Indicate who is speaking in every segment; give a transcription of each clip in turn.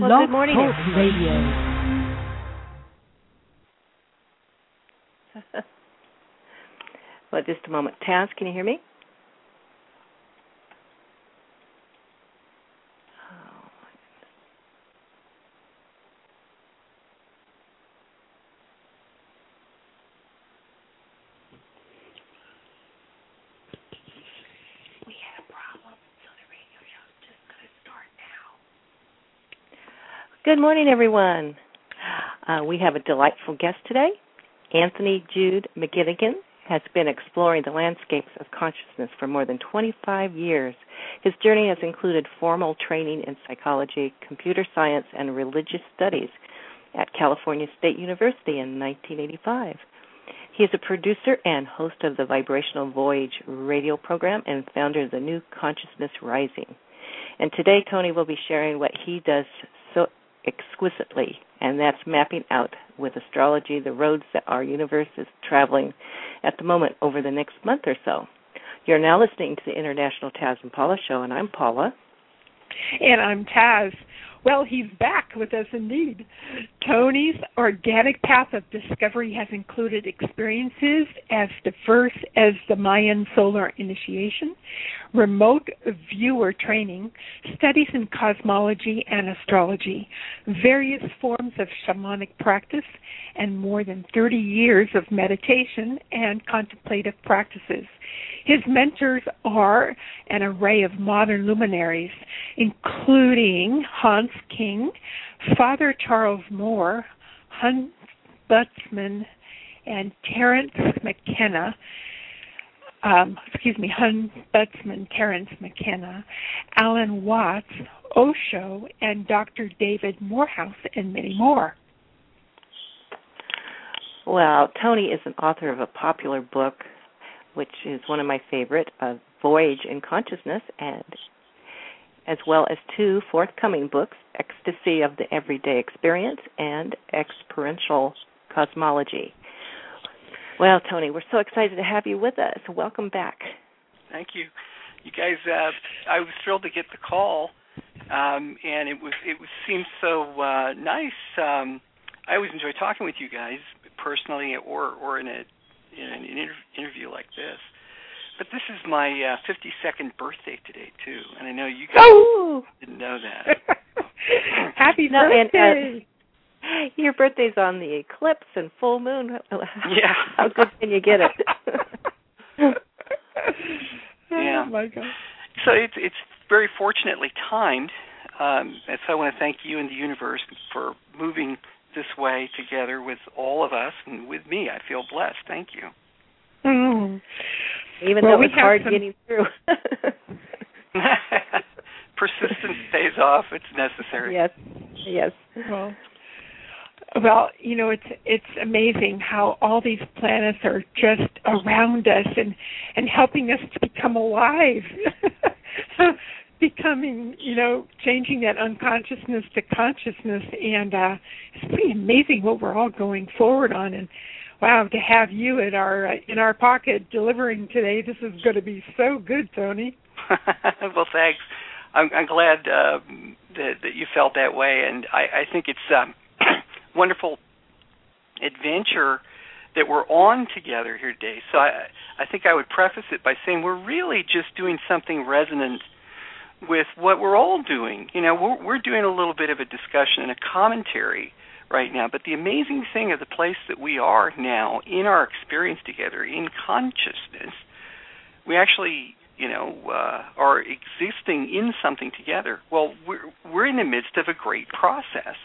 Speaker 1: Well, good morning.
Speaker 2: Talk Radio.
Speaker 1: well, just a moment. Taz, can you hear me? Oh,
Speaker 3: We had a problem, so the radio show's just going to start now.
Speaker 1: Good morning, everyone. Uh, we have a delightful guest today. Anthony Jude McGettigan has been exploring the landscapes of consciousness for more than 25 years. His journey has included formal training in psychology, computer science, and religious studies at California State University in 1985. He is a producer and host of the Vibrational Voyage radio program and founder of the New Consciousness Rising. And today, Tony will be sharing what he does exquisitely, and that's mapping out with astrology the roads that our universe is traveling at the moment over the next month or so. You're now listening to the International Taz and Paula Show, and I'm Paula.
Speaker 4: And I'm Taz. Well, he's back with us indeed. Tony's organic path of discovery has included experiences as diverse as the Mayan solar initiation, remote viewer training, studies in cosmology and astrology, various forms of shamanic practice, and more than 30 years of meditation and contemplative practices. His mentors are an array of modern luminaries, including Hans King, Father Charles Moore, Hunbatz Men, and Terence McKenna. Um, excuse me, Hunbatz Men, Terence McKenna, Alan Watts, Osho, and Dr. David Morehouse, and many more.
Speaker 1: Well, Tony is an author of a popular book, which is one of my favorite, uh, Voyage in Consciousness, and as well as two forthcoming books, Ecstasy of the Everyday Experience and Experiential Cosmology. Well, Tony, we're so excited to have you with us. Welcome back.
Speaker 5: Thank you. You guys, uh, I was thrilled to get the call, um, and it was it was seemed so uh, nice. Um, I always enjoy talking with you guys personally, or or in a in an inter- interview like this. But this is my uh, 52nd birthday today too, and I know you guys
Speaker 4: Oh,
Speaker 5: didn't know that.
Speaker 4: happy
Speaker 1: No, and, uh,
Speaker 4: birthday!
Speaker 1: Your birthday's on the eclipse and full moon.
Speaker 5: Yeah.
Speaker 1: How good can you get it?
Speaker 5: Yeah.
Speaker 4: Oh my God.
Speaker 5: So it's it's very fortunately timed, um, and so I want to thank you and the universe for moving this way together with all of us and with me. I feel blessed. Thank you.
Speaker 4: Mm.
Speaker 1: Even
Speaker 4: Well,
Speaker 1: though
Speaker 4: we
Speaker 1: it's hard
Speaker 4: some-
Speaker 1: getting through.
Speaker 5: Persistence pays off. It's necessary.
Speaker 1: yes, yes.
Speaker 4: Well, well, you know, it's it's amazing how all these planets are just around us and and helping us to become alive. Becoming, you know, changing that unconsciousness to consciousness, and uh it's pretty amazing what we're all going forward on. And wow, to have you in our uh, in our pocket delivering today, this is going to be so good, Tony.
Speaker 5: well, thanks. I'm, I'm glad uh, that, that you felt that way, and I, I think it's um, wonderful adventure that we're on together here today. So I, I think I would preface it by saying we're really just doing something resonant with what we're all doing. You know, we're, we're doing a little bit of a discussion and a commentary right now, but the amazing thing of the place that we are now in our experience together in consciousness, we actually you know uh, are existing in something together. Well, we're we're in the midst of a great process.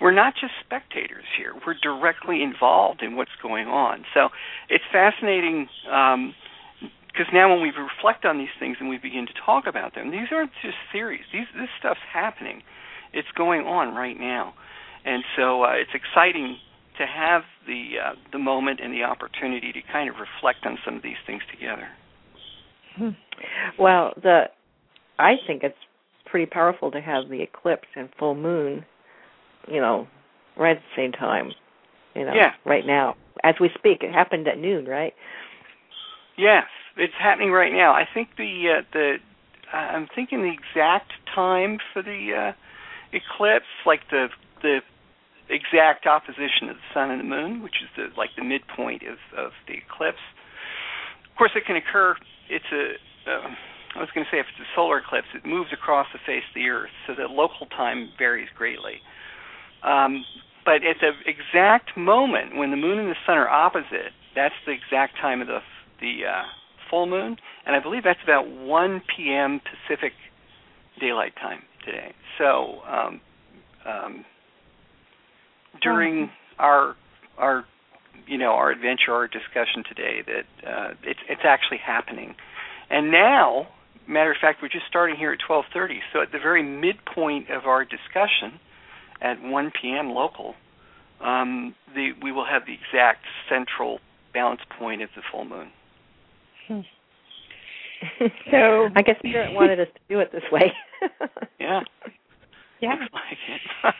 Speaker 5: We're not just spectators here. We're directly involved in what's going on. So it's fascinating because now when we reflect on these things and we begin to talk about them, these aren't just theories. These this stuff's happening. It's going on right now, and so uh, it's exciting to have the uh, the moment and the opportunity to kind of reflect on some of these things together.
Speaker 1: Well, the I think it's pretty powerful to have the eclipse and full moon, you know, right at the same time. You know,
Speaker 5: Yeah.
Speaker 1: right now as we speak. It happened at noon, right?
Speaker 5: Yes, it's happening right now. I think the uh, the uh, I'm thinking the exact time for the uh, eclipse, like the the exact opposition of the sun and the moon, which is the like the midpoint of of the eclipse. Of course, it can occur. It's a uh, I was going to say if it's a solar eclipse, it moves across the face of the Earth, so the local time varies greatly. Um, but at the exact moment when the moon and the sun are opposite, that's the exact time of the the uh, full moon, and I believe that's about 1 p.m. Pacific daylight time today. So um, um, during our our you know our adventure, our discussion today, that uh, it's it's actually happening, and now, matter of fact, we're just starting here at 12:30. So at the very midpoint of our discussion, at 1 p.m. local, um, the, we will have the exact central balance point of the full moon.
Speaker 4: Hmm. so
Speaker 1: I guess Spirit wanted us to do it this way.
Speaker 5: yeah.
Speaker 4: Yeah.
Speaker 5: Like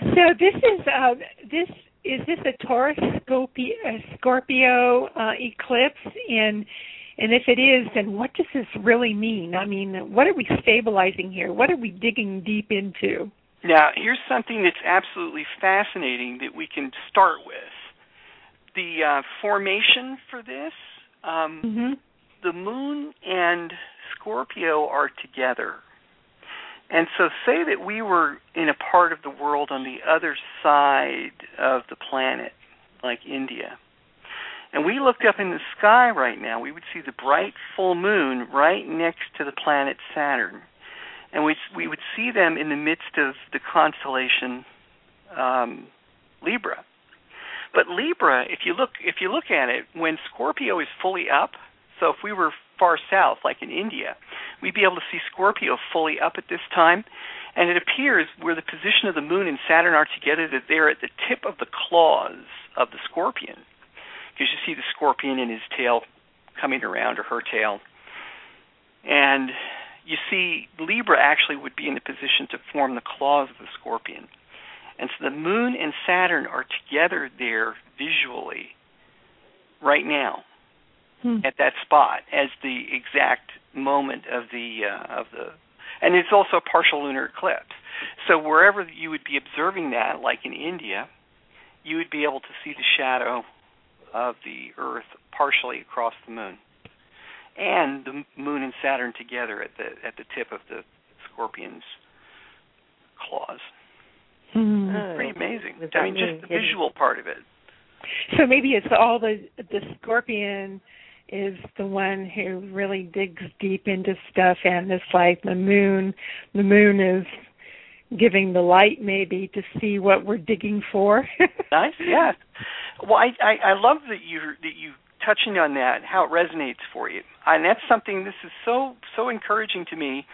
Speaker 4: so this is uh, this is this a Taurus Scorpio, Scorpio uh, eclipse and and if it is, then what does this really mean? I mean, what are we stabilizing here? What are we digging deep into?
Speaker 5: Now, here's something that's absolutely fascinating that we can start with. The uh, formation for this, um,
Speaker 4: mm-hmm.
Speaker 5: the moon and Scorpio are together. And so, say that we were in a part of the world on the other side of the planet, like India, and we looked up in the sky right now, we would see the bright full moon right next to the planet Saturn and we we would see them in the midst of the constellation um, Libra. But Libra, if you look if you look at it, when Scorpio is fully up, so if we were far south, like in India, we'd be able to see Scorpio fully up at this time. And it appears where the position of the moon and Saturn are together that they're at the tip of the claws of the scorpion. Because you see the scorpion in his tail coming around, or her tail. And you see Libra actually would be in a position to form the claws of the scorpion. And so the moon and Saturn are together there visually right now
Speaker 4: hmm.
Speaker 5: at that spot as the exact moment of the uh, of the and it's also a partial lunar eclipse. So wherever you would be observing that like in India, you would be able to see the shadow of the earth partially across the moon and the moon and Saturn together at the at the tip of the scorpion's claws.
Speaker 4: Hmm.
Speaker 1: Oh,
Speaker 5: Pretty amazing. I mean, just the visual part of it.
Speaker 4: So maybe it's all the the scorpion is the one who really digs deep into stuff and it's like the moon the moon is giving the light maybe to see what we're digging for.
Speaker 5: nice, yeah. Well, I, I I love that you that you touching on that how it resonates for you, and that's something. This is so so encouraging to me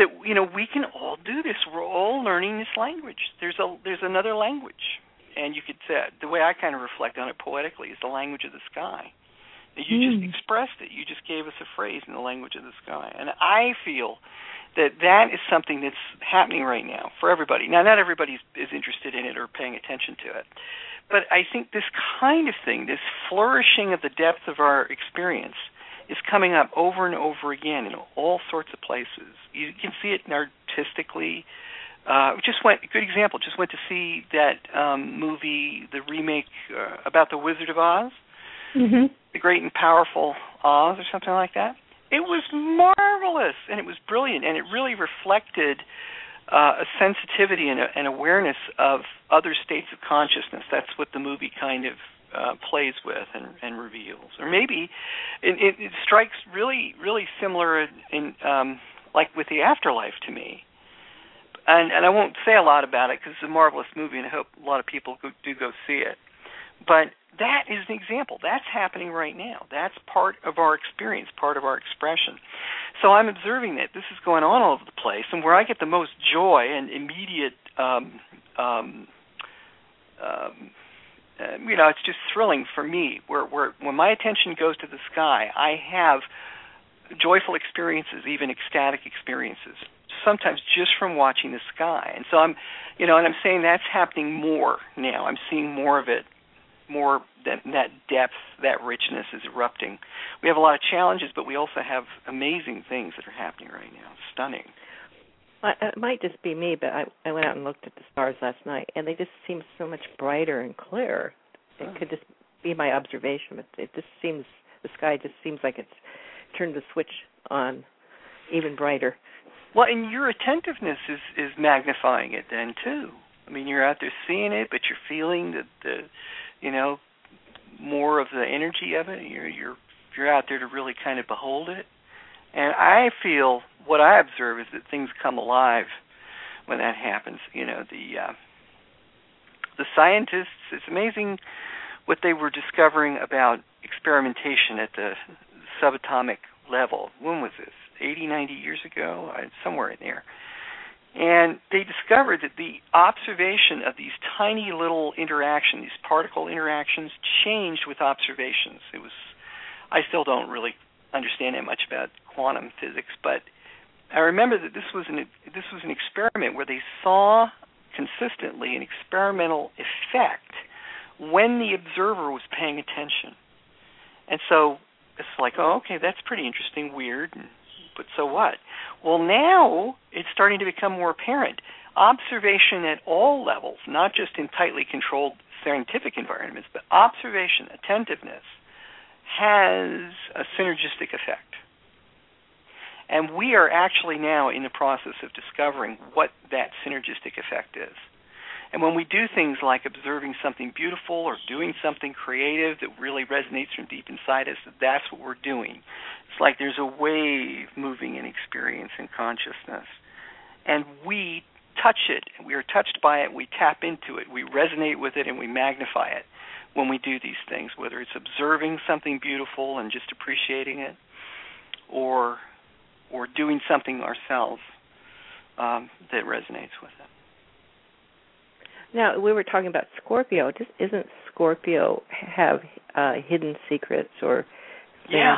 Speaker 5: that you know we can all do this. We're all learning this language. There's a there's another language, and you could say the way I kind of reflect on it poetically is the language of the sky. You
Speaker 4: Mm.
Speaker 5: just expressed it. You just gave us a phrase in the language of the sky, and I feel that that is something that's happening right now for everybody. Now, not everybody is interested in it or paying attention to it, but I think this kind of thing, this flourishing of the depth of our experience, is coming up over and over again in all sorts of places. You can see it artistically. Uh, just went good example. Just went to see that um, movie, the remake uh, about the Wizard of Oz,
Speaker 4: mhm.
Speaker 5: the Great and Powerful Oz, or something like that. It was marvelous and it was brilliant, and it really reflected uh, a sensitivity and a, an awareness of other states of consciousness. That's what the movie kind of uh, plays with and, and reveals. Or maybe it, it, it strikes really, really similar in, in um, like with the afterlife to me. And, and I won't say a lot about it because it's a marvelous movie, and I hope a lot of people go, do go see it. But that is an example. That's happening right now. That's part of our experience, part of our expression. So I'm observing that this is going on all over the place, and where I get the most joy and immediate, um, um, um, uh, you know, it's just thrilling for me. Where, where when my attention goes to the sky, I have joyful experiences, even ecstatic experiences. Sometimes just from watching the sky, and so I'm, you know, and I'm saying that's happening more now. I'm seeing more of it more that that depth, that richness is erupting. We have a lot of challenges, but we also have amazing things that are happening right now. Stunning.
Speaker 1: It might just be me, but I I went out and looked at the stars last night, and they just seem so much brighter and clearer. It
Speaker 5: Oh.
Speaker 1: could just be my observation, but it just seems the sky just seems like it's turned the switch on even brighter.
Speaker 5: Well, and your attentiveness is is magnifying it then too. I mean, you're out there seeing it, but you're feeling the the you know more of the energy of it. You're you're you're out there to really kind of behold it. And I feel what I observe is that things come alive when that happens. You know, the uh, the scientists. It's amazing what they were discovering about experimentation at the subatomic level. When was this? 80, 90 years ago, somewhere in there. And they discovered that the observation of these tiny little interactions, these particle interactions, changed with observations. It was, I still don't really understand that much about quantum physics, but I remember that this was an this was an experiment where they saw consistently an experimental effect when the observer was paying attention. And so it's like, oh, okay, that's pretty interesting, weird, but so what? Well, now it's starting to become more apparent. Observation at all levels, not just in tightly controlled scientific environments, but observation, attentiveness, has a synergistic effect. And we are actually now in the process of discovering what that synergistic effect is. And when we do things like observing something beautiful or doing something creative that really resonates from deep inside us, that's what we're doing. It's like there's a wave moving in experience and consciousness. And we touch it, we are touched by it, we tap into it, we resonate with it, and we magnify it when we do these things, whether it's observing something beautiful and just appreciating it, or or doing something ourselves um, that resonates with it.
Speaker 1: Now we were talking about Scorpio. Just isn't Scorpio have uh, hidden secrets or?
Speaker 5: Yeah.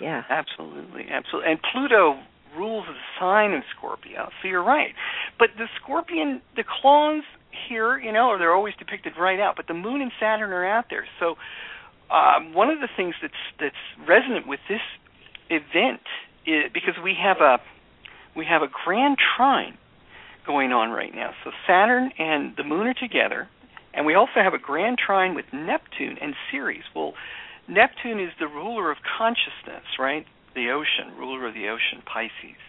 Speaker 1: Yeah.
Speaker 5: Absolutely, absolutely. And Pluto rules the sign of Scorpio, so you're right. But the Scorpion, the claws here, you know, they're always depicted right out. But the Moon and Saturn are out there. So um, one of the things that's that's resonant with this event is because we have a we have a grand trine going on right now. So Saturn and the Moon are together, and we also have a grand trine with Neptune and Ceres. Well, Neptune is the ruler of consciousness, right? The ocean, ruler of the ocean, Pisces.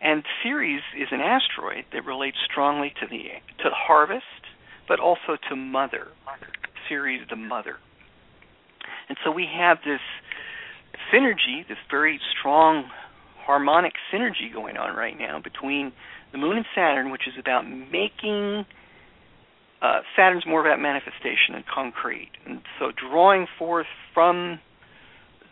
Speaker 5: And Ceres is an asteroid that relates strongly to the to the harvest, but also to mother. Ceres, the mother. And so we have this synergy, this very strong harmonic synergy going on right now between the moon and Saturn, which is about making uh, Saturn's more about manifestation and concrete, and so drawing forth from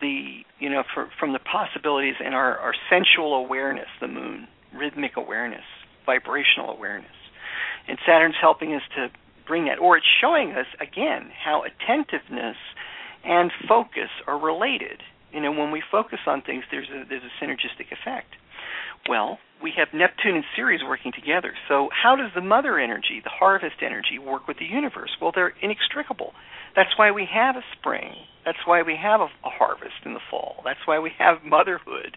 Speaker 5: the you know for, from the possibilities in our, our sensual awareness, the moon, rhythmic awareness, vibrational awareness, and Saturn's helping us to bring that, or it's showing us again how attentiveness and focus are related. You know, when we focus on things, there's a there's a synergistic effect. Well, we have Neptune and Ceres working together. So, how does the mother energy, the harvest energy, work with the universe? Well, they're inextricable. That's why we have a spring. That's why we have a, a harvest in the fall. That's why we have motherhood.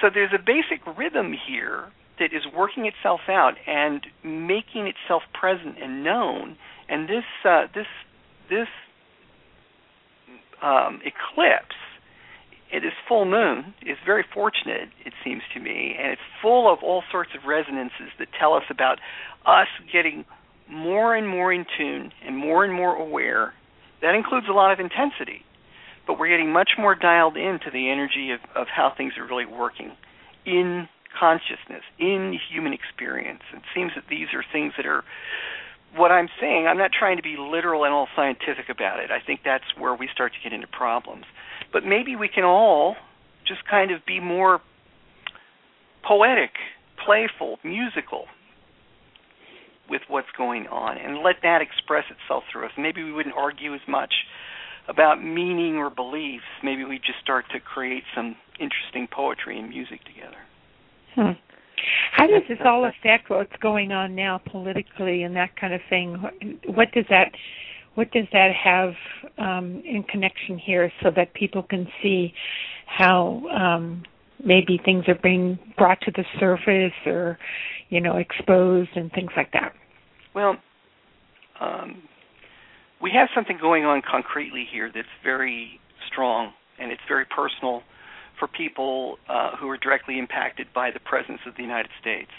Speaker 5: So, there's a basic rhythm here that is working itself out and making itself present and known. And this uh, this this um, eclipse it is full moon is very fortunate, it seems to me, and it's full of all sorts of resonances that tell us about us getting more and more in tune and more and more aware. That includes a lot of intensity, but we're getting much more dialed into the energy of, of how things are really working in consciousness, in human experience. It seems that these are things that are what I'm saying, I'm not trying to be literal and all scientific about it. I think that's where we start to get into problems. But maybe we can all just kind of be more poetic, playful, musical with what's going on and let that express itself through us. Maybe we wouldn't argue as much about meaning or beliefs. Maybe we just start to create some interesting poetry and music together.
Speaker 4: Hmm. How does this all affect what's going on now politically and that kind of thing? What does that what does that have um, in connection here so that people can see how um, maybe things are being brought to the surface or you know exposed and things like that
Speaker 5: well um, we have something going on concretely here that's very strong and it's very personal for people uh, who are directly impacted by the presence of the United States.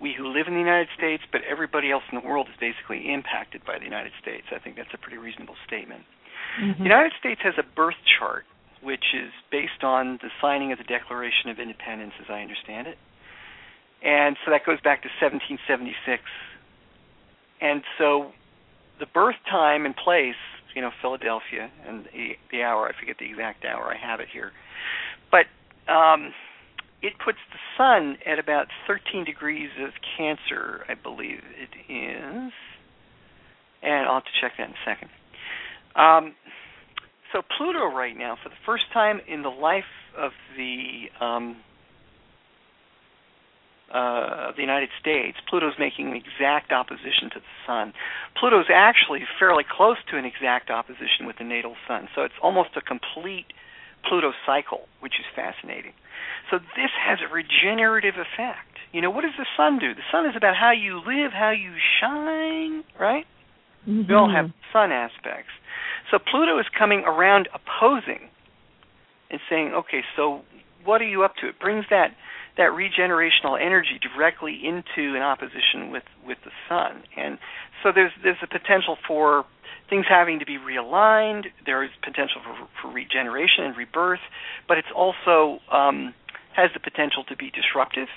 Speaker 5: We who live in the United States, but everybody else in the world is basically impacted by the United States. I think that's a pretty reasonable statement. Mm-hmm. The United States has a birth chart, which is based on the signing of the Declaration of Independence, as I understand it. And so that goes back to 1776. And so the birth time and place, you know, Philadelphia, and the, the hour, I forget the exact hour, I have it here. But um, it puts the sun at about 13 degrees of Cancer, I believe it is. And I'll have to check that in a second. Um, so Pluto right now, for the first time in the life of the um, uh, of the United States, Pluto's making an exact opposition to the Sun. Pluto's actually fairly close to an exact opposition with the natal Sun, so it's almost a complete Pluto cycle, which is fascinating. So this has a regenerative effect. You know, what does the Sun do? The Sun is about how you live, how you shine, right?
Speaker 4: Mm-hmm.
Speaker 5: We all have Sun aspects. So Pluto is coming around opposing and saying, okay, so what are you up to? It brings that that regenerational energy directly into an opposition with with the sun and so there's there's a potential for things having to be realigned there is potential for, for regeneration and rebirth but it's also um, has the potential to be disruptive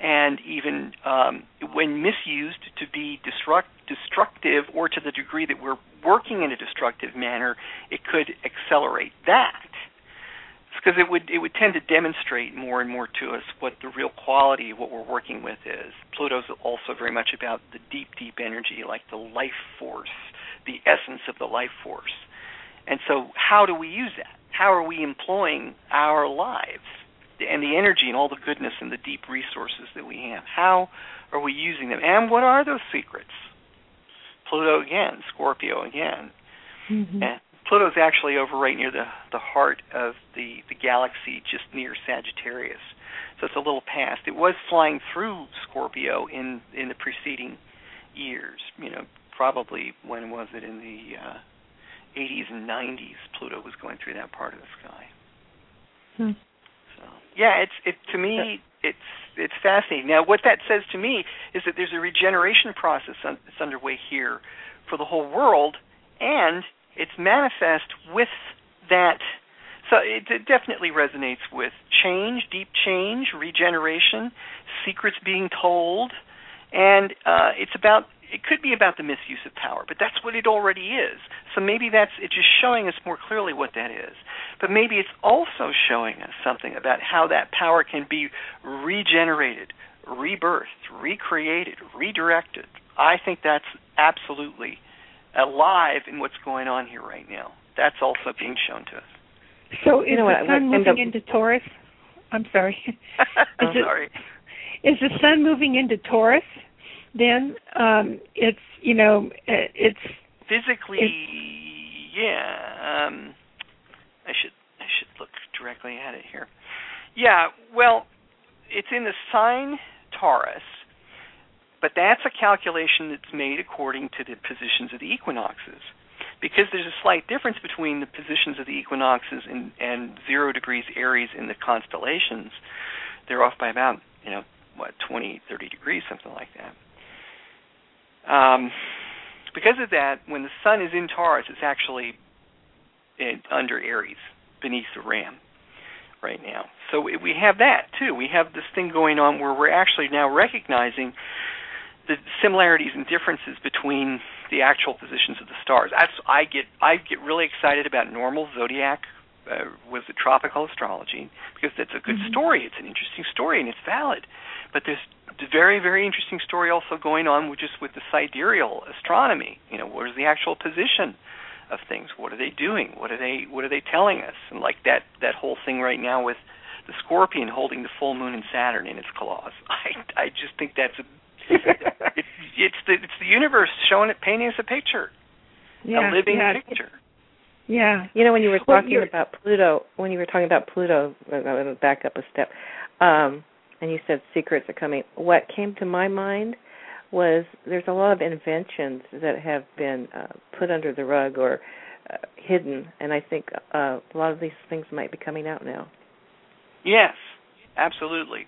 Speaker 5: and even um, when misused to be destruct, destructive or to the degree that we're working in a destructive manner it could accelerate that because it would it would tend to demonstrate more and more to us what the real quality of what we're working with is. Pluto's also very much about the deep, deep energy, like the life force, the essence of the life force. And so, how do we use that? How are we employing our lives and the energy and all the goodness and the deep resources that we have? How are we using them? And what are those secrets? Pluto again, Scorpio again.
Speaker 4: Mm-hmm.
Speaker 5: And Pluto's actually over right near the the heart of the the galaxy, just near Sagittarius. So it's a little past. It was flying through Scorpio in in the preceding years. You know, probably when was it in the uh, 80s and 90s? Pluto was going through that part of the sky.
Speaker 4: Hmm.
Speaker 5: So yeah, it's it to me it's it's fascinating. Now, what that says to me is that there's a regeneration process that's underway here for the whole world, and it's manifest with that. So it, it definitely resonates with change, deep change, regeneration, secrets being told, and uh, it's about. It could be about the misuse of power, but that's what it already is. So maybe that's it's just showing us more clearly what that is. But maybe it's also showing us something about how that power can be regenerated, rebirthed, recreated, redirected. I think that's absolutely alive in what's going on here right now. That's also being shown to us.
Speaker 4: So is
Speaker 1: you know
Speaker 4: the
Speaker 1: what,
Speaker 4: sun moving
Speaker 1: up...
Speaker 4: into Taurus? I'm sorry.
Speaker 5: I'm
Speaker 4: is it,
Speaker 5: sorry.
Speaker 4: Is the sun moving into Taurus? Then um, it's you know it's
Speaker 5: physically
Speaker 4: it's,
Speaker 5: yeah. Um, I should I should look directly at it here. Yeah, well, it's in the sign Taurus, but that's a calculation that's made according to the positions of the equinoxes. Because there's a slight difference between the positions of the equinoxes and, and zero degrees Aries in the constellations, they're off by about, you know, what, 20, 30 degrees, something like that. Um, because of that, when the sun is in Taurus, it's actually in, under Aries, beneath the Ram right now. So we have that too. We have this thing going on where we're actually now recognizing the similarities and differences between the actual positions of the stars. That's, I get I get really excited about normal zodiac uh, with the tropical astrology because it's a good
Speaker 4: mm-hmm.
Speaker 5: story. It's an interesting story and it's valid. But there's a very very interesting story also going on with just with the sidereal astronomy. You know, what is the actual position of things? What are they doing? What are they what are they telling us? And like that that whole thing right now with the scorpion holding the full moon and Saturn in its claws. I I just think that's a it's, it's the it's the universe showing it, painting us a picture,
Speaker 4: yeah,
Speaker 5: a living
Speaker 4: yeah.
Speaker 5: picture.
Speaker 4: Yeah.
Speaker 1: You know, when you were talking
Speaker 4: you're-
Speaker 1: about Pluto, when you were talking about Pluto, I'm going to back up a step, um, and you said secrets are coming. What came to my mind was there's a lot of inventions that have been uh, put under the rug or uh, hidden, and I think uh, a lot of these things might be coming out now.
Speaker 5: Yes, absolutely.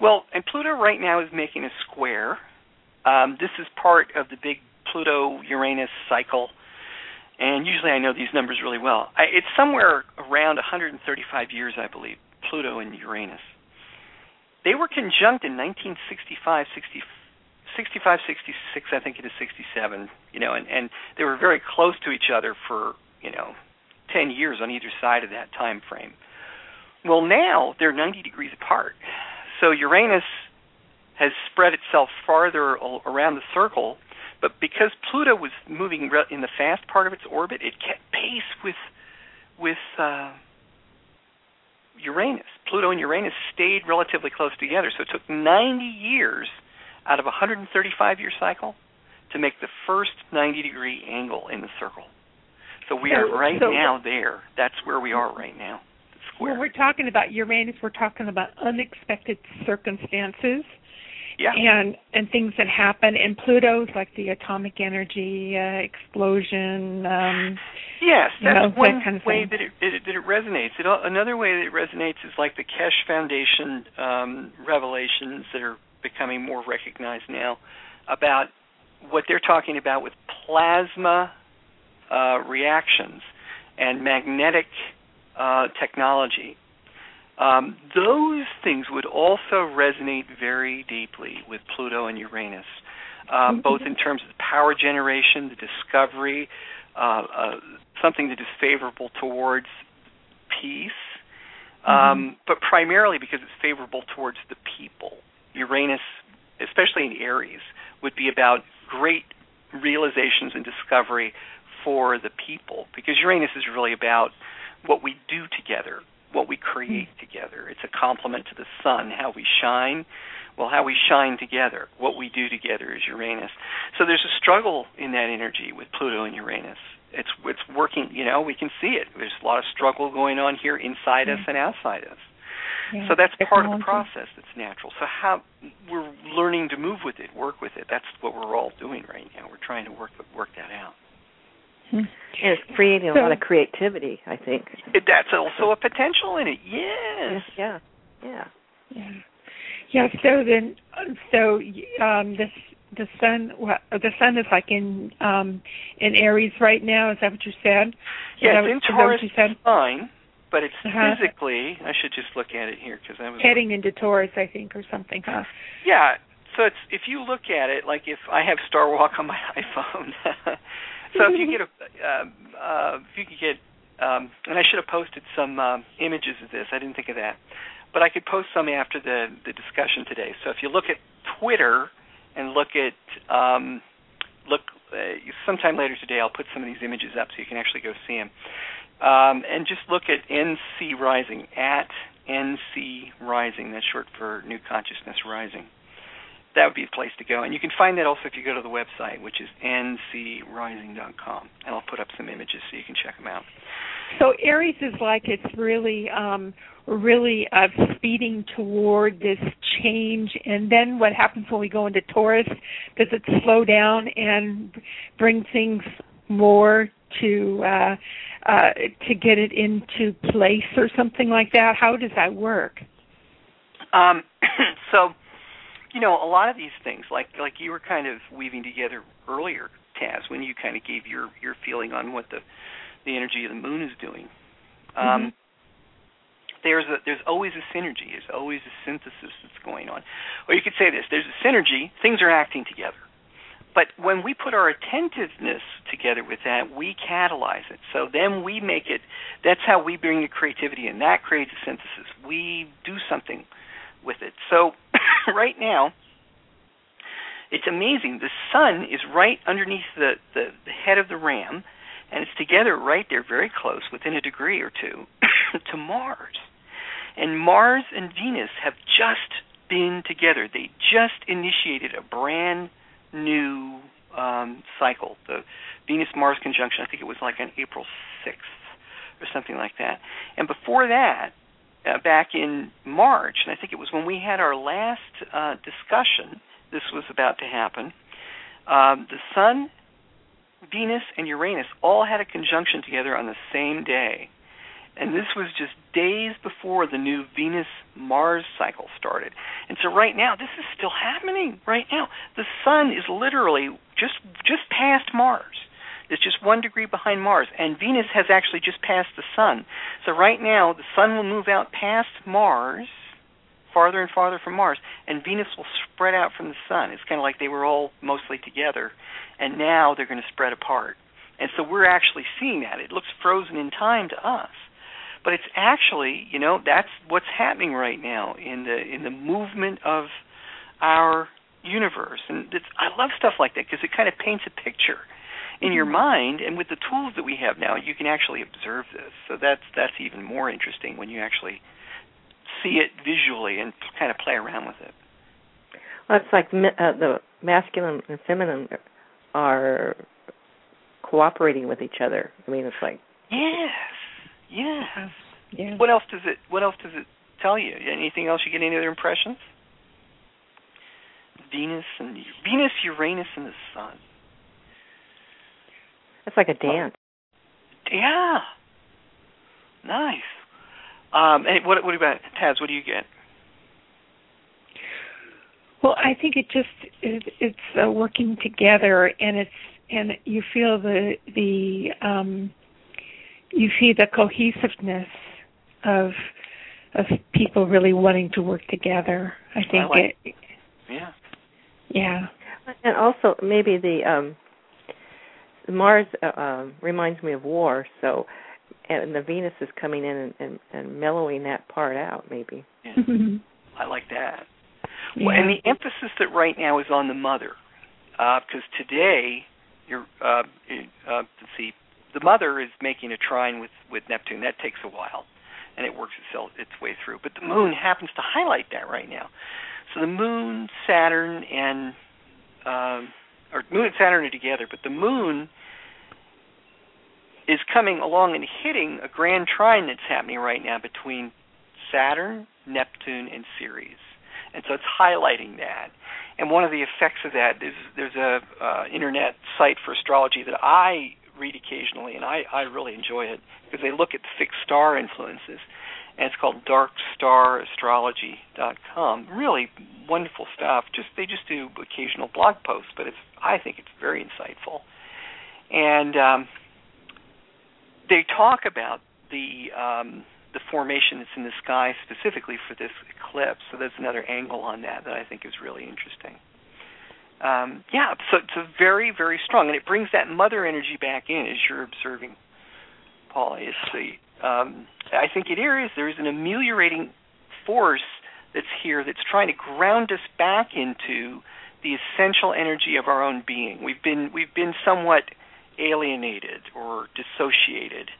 Speaker 5: Well, and Pluto right now is making a square. Um, this is part of the big Pluto Uranus cycle. And usually I know these numbers really well. I, it's somewhere around 135 years, I believe, Pluto and Uranus. They were conjunct in 1965, 60, 65, 66, I think it is 67, you know, and, and they were very close to each other for, you know, 10 years on either side of that time frame. Well, now they're 90 degrees apart. So Uranus has spread itself farther around the circle, but because Pluto was moving in the fast part of its orbit, it kept pace with with uh, Uranus. Pluto and Uranus stayed relatively close together, so it took 90 years out of a 135 year cycle to make the first 90 degree angle in the circle. So we are right
Speaker 4: so-
Speaker 5: now there. That's where we are right now.
Speaker 4: When we're talking about Uranus, we're talking about unexpected circumstances
Speaker 5: yeah.
Speaker 4: and and things that happen. And Pluto's like the atomic energy uh, explosion. Um,
Speaker 5: Yes,
Speaker 4: you
Speaker 5: that's
Speaker 4: know, that
Speaker 5: one
Speaker 4: kind of
Speaker 5: way
Speaker 4: thing.
Speaker 5: that it, it that it resonates. It, another way that it resonates is like the Keshe Foundation um, revelations that are becoming more recognized now about what they're talking about with plasma uh, reactions and magnetic uh, technology. Um, those things would also resonate very deeply with Pluto and Uranus, uh, both in terms of power generation, the discovery, uh, uh, something that is favorable towards peace, um, but primarily because it's favorable towards the people. Uranus, especially in Aries, would be about great realizations and discovery for the people, because Uranus is really about what we do together, what we create hmm. together. It's a complement to the sun, how we shine. Well, how we shine together, what we do together is Uranus. So there's a struggle in that energy with Pluto and Uranus. It's it's working, you know, we can see it. There's a lot of struggle going on here inside us hmm. and outside us.
Speaker 4: yeah,
Speaker 5: So that's part of the process that's natural. So how we're learning to move with it, work with it. That's what we're all doing right now. We're trying to work work that out.
Speaker 4: Hmm.
Speaker 1: And it's creating a
Speaker 4: So-
Speaker 1: lot of creativity, I think.
Speaker 5: That's also a potential in it. Yes.
Speaker 1: Yeah. Yeah.
Speaker 4: Yeah. Yeah. So then, so um, this the sun. What the sun is like in um in Aries right now. Is that what you said?
Speaker 5: Yeah,
Speaker 4: that
Speaker 5: it's in Taurus
Speaker 4: what you said?
Speaker 5: fine, but it's
Speaker 4: Uh-huh.
Speaker 5: physically. I should just look at it here because I was
Speaker 4: Heading into Taurus, I think, or something, huh?
Speaker 5: Yeah. So it's if you look at it like if I have Star Walk on my iPhone. So if you get a uh, uh, if you could get um, and I should have posted some um, images of this. I didn't think of that, but I could post some after the the discussion today. So if you look at Twitter and look at um, look uh, sometime later today, I'll put some of these images up so you can actually go see them. Um, and just look at NC Rising at NC Rising. That's short for New Consciousness Rising. That would be the place to go, and you can find that also if you go to the website, which is ncrising.com, and I'll put up some images so you can check them out.
Speaker 4: So Aries is like it's really um really uh speeding toward this change. And then what happens when we go into Taurus? Does it slow down and bring things more to uh uh to get it into place or something like that? How does that work?
Speaker 5: Um, so, you know, a lot of these things, like like you were kind of weaving together earlier, Taz, when you kind of gave your your feeling on what the the energy of the moon is doing. Um,
Speaker 4: Mhm.
Speaker 5: There's a there's always a synergy. There's always a synthesis that's going on. Or you could say this: there's a synergy. Things are acting together. But when we put our attentiveness together with that, we catalyze it. So then we make it. That's how we bring the creativity in. That creates a synthesis. We do something with it. So right now, it's amazing. The sun is right underneath the, the, the head of the ram, and it's together right there, very close, within a degree or two, to Mars. And Mars and Venus have just been together. They just initiated a brand new um, cycle, the Venus Mars conjunction. I think it was like on April 6th or something like that. And before that, uh, back in March, and I think it was when we had our last uh, discussion, this was about to happen. Um, the Sun, Venus, and Uranus all had a conjunction together on the same day. And this was just days before the new Venus Mars cycle started. And so right now this is still happening right now. The sun is literally just just past Mars. It's just one degree behind Mars, and Venus has actually just passed the Sun. So right now, the Sun will move out past Mars, farther and farther from Mars, and Venus will spread out from the Sun. It's kind of like they were all mostly together, and now they're going to spread apart. And so we're actually seeing that. It looks frozen in time to us, but it's actually, you know, that's what's happening right now in the in the movement of our universe. And it's, I love stuff like that because it kind of paints a picture in your mm-hmm. mind and with the tools that we have now you can actually observe this. So that's that's even more interesting when you actually see it visually and kind of play around with it.
Speaker 1: Well it's like uh, the masculine and feminine are cooperating with each other. I mean it's like
Speaker 5: yes. Yes. Yeah. What else does it what else does it tell you? Anything else you get? Any other impressions? Venus and venus uranus and the sun
Speaker 1: it's like a dance.
Speaker 5: Yeah. Nice. Um, and what what about Taz? What do you get?
Speaker 4: Well, I think it just it, it's uh, working together, and it's and you feel the the um, you see the cohesiveness of of people really wanting to work together. I think I
Speaker 5: like,
Speaker 4: it.
Speaker 5: Yeah.
Speaker 4: Yeah.
Speaker 1: And also maybe the um Mars uh, um, reminds me of war, so and the Venus is coming in and, and, and mellowing that part out, maybe.
Speaker 5: Yeah. I like that. Yeah. Well, and the emphasis that right now is on the mother, because uh, today you're uh, uh, let's see, the mother is making a trine with with Neptune. That takes a while, and it works itself its way through. But the moon happens to highlight that right now. So the moon, Saturn, and um, or moon and Saturn are together, but the moon is coming along and hitting a grand trine that's happening right now between Saturn, Neptune, and Ceres. And so it's highlighting that. And one of the effects of that is there's a uh, internet site for astrology that I read occasionally, and I, I really enjoy it because they look at the fixed star influences. And it's called darkstarastrology.com. Really wonderful stuff. Just they just do occasional blog posts, but it's I think it's very insightful. And um, they talk about the um, the formation that's in the sky specifically for this eclipse. So there's another angle on that that I think is really interesting. Um, yeah, so it's very very strong, and it brings that mother energy back in as you're observing. Paul, is the um, I think it is there is an ameliorating force that's here that's trying to ground us back into the essential energy of our own being. We've been we've been somewhat alienated or dissociated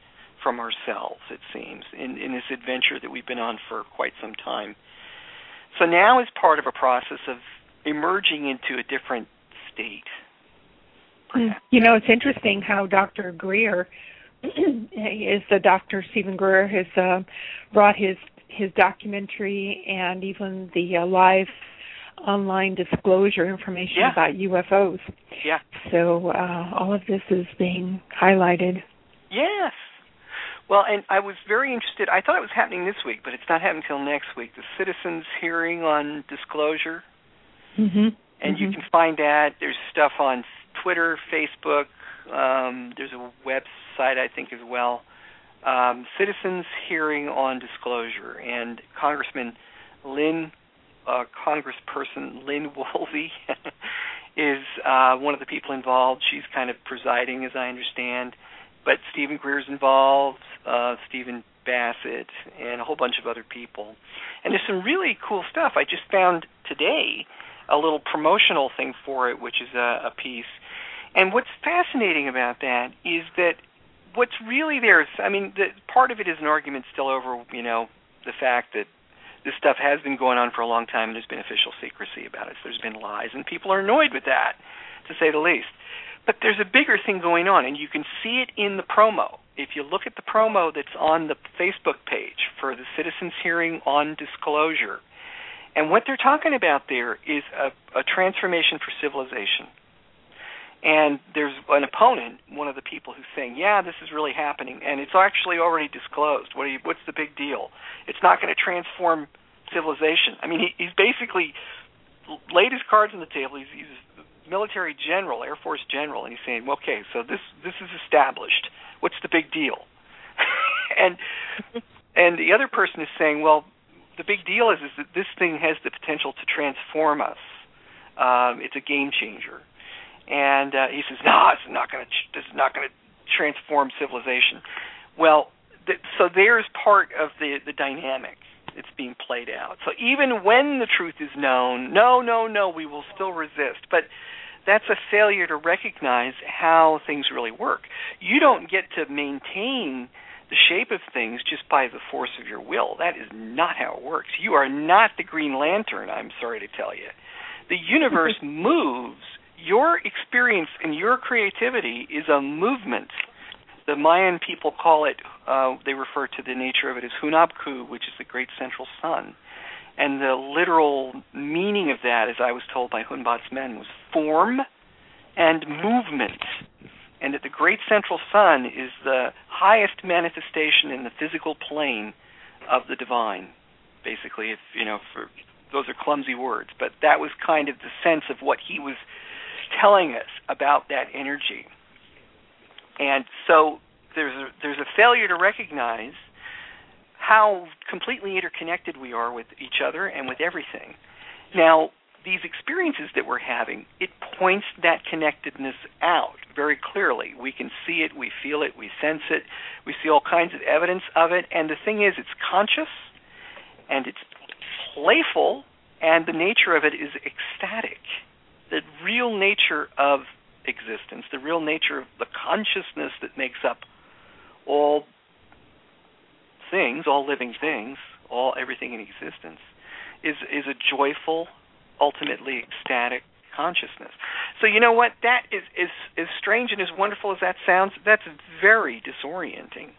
Speaker 5: from ourselves, it seems, in, in this adventure that we've been on for quite some time. So now is part of a process of emerging into a different state.
Speaker 4: Perhaps. You know, it's interesting how Dr. Greer is the Dr. Steven Greer has uh, brought his his documentary and even the uh, live online disclosure information
Speaker 5: yeah.
Speaker 4: about UFOs.
Speaker 5: Yeah.
Speaker 4: So uh, all of this is being highlighted.
Speaker 5: Yes. Well, and I was very interested. I thought it was happening this week, but it's not happening until next week. The citizens' hearing on disclosure.
Speaker 4: Mm-hmm.
Speaker 5: And
Speaker 4: mm-hmm.
Speaker 5: you can find that. There's stuff on Twitter, Facebook. Um, there's a website, I think, as well. Um, citizens' hearing on disclosure, and Congressman Lynn uh, Congressperson Lynn Woolsey is uh, one of the people involved. She's kind of presiding, as I understand. But Steven Greer's involved, uh, Stephen Bassett, and a whole bunch of other people. And there's some really cool stuff. I just found today a little promotional thing for it, which is a, a piece. And what's fascinating about that is that what's really there is, I mean, the, part of it is an argument still over, you know, the fact that this stuff has been going on for a long time and there's been official secrecy about it. So there's been lies and people are annoyed with that, to say the least. But there's a bigger thing going on, and you can see it in the promo. If you look at the promo that's on the Facebook page for the citizens' hearing on disclosure, and what they're talking about there is a, a transformation for civilization. And there's an opponent, one of the people who's saying, "Yeah, this is really happening, and it's actually already disclosed. What you, what's the big deal? It's not going to transform civilization." I mean, he, he's basically laid his cards on the table. He's, he's military general, Air Force general, and he's saying, "Okay, so this this is established. What's the big deal?" and and the other person is saying, "Well, the big deal is is that this thing has the potential to transform us. Um, it's a game changer." And uh, he says, "No, it's not going to. This is not going to transform civilization." Well, th- so there's part of the the dynamic it's being played out. So even when the truth is known, no, no, no, we will still resist. But that's a failure to recognize how things really work. You don't get to maintain the shape of things just by the force of your will. That is not how it works. You are not the Green Lantern, I'm sorry to tell you. The universe moves. Your experience and your creativity is a movement the Mayan people call it, uh, they refer to the nature of it as Hunabku, which is the great central sun. And the literal meaning of that, as I was told by Hunbatz Men, was form and movement. And that the great central sun is the highest manifestation in the physical plane of the divine. Basically, if you know, for those are clumsy words, but that was kind of the sense of what he was telling us about that energy. And so there's a, there's a failure to recognize how completely interconnected we are with each other and with everything. Now, these experiences that we're having, it points that connectedness out very clearly. We can see it, we feel it, we sense it, we see all kinds of evidence of it. And the thing is, it's conscious and it's playful, and the nature of it is ecstatic. The real nature of existence, the real nature of the consciousness that makes up all things, all living things, all everything in existence, is is a joyful, ultimately ecstatic consciousness. So you know what? That is is as strange and as wonderful as that sounds. That's very disorienting.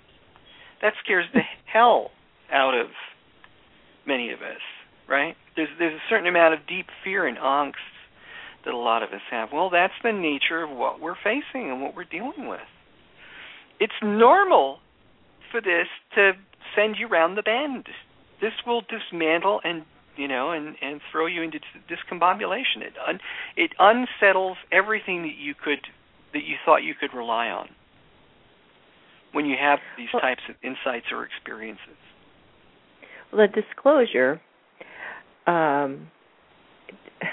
Speaker 5: That scares the hell out of many of us, right? There's there's a certain amount of deep fear and angst that a lot of us have. Well, that's the nature of what we're facing and what we're dealing with. It's normal for this to send you round the bend. This will dismantle and you know and and throw you into discombobulation. It un, it unsettles everything that you could that you thought you could rely on when you have these well, types of insights or experiences.
Speaker 1: Well, the disclosure, um,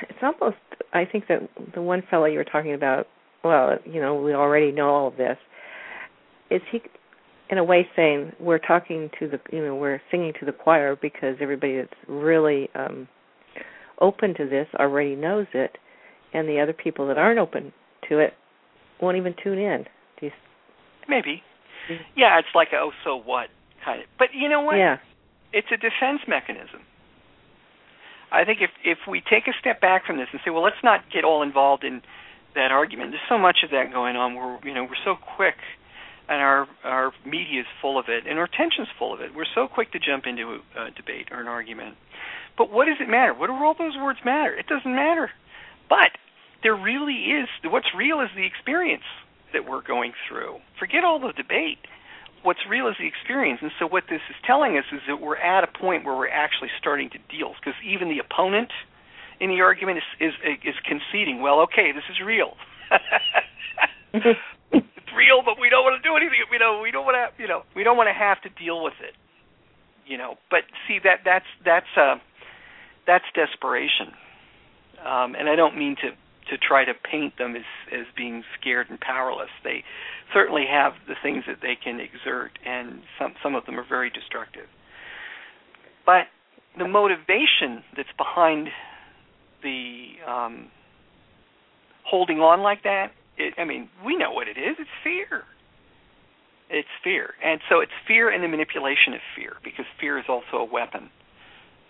Speaker 1: it's almost I think that the one fellow you were talking about, well, you know, we already know all of this. Is he, in a way, saying we're talking to the, you know, we're singing to the choir because everybody that's really um open to this already knows it, and the other people that aren't open to it won't even tune in. Do you?
Speaker 5: Maybe. Yeah, it's like a oh so what kind of. But you know what?
Speaker 1: Yeah.
Speaker 5: It's a defense mechanism. I think if if we take a step back from this and say, well, let's not get all involved in that argument. There's so much of that going on. We're you know we're so quick, and our our media is full of it, and our attention's full of it. We're so quick to jump into a, a debate or an argument. But what does it matter? What do all those words matter? It doesn't matter. But there really is what's real is the experience that we're going through. Forget all the debate what's real is the experience. And so what this is telling us is that we're at a point where we're actually starting to deal. Because even the opponent in the argument is is, is conceding. Well, okay, this is real. it's real, but we don't want to do anything. You know, we don't want to. You know, we don't want to have to deal with it. You know, but see that that's that's uh, that's desperation. Um, and I don't mean to to try to paint them as as being scared and powerless. They certainly have the things that they can exert, and some some of them are very destructive. But the motivation that's behind the um, holding on like that, it, I mean, we know what it is. It's fear. It's fear, and so it's fear and the manipulation of fear, because fear is also a weapon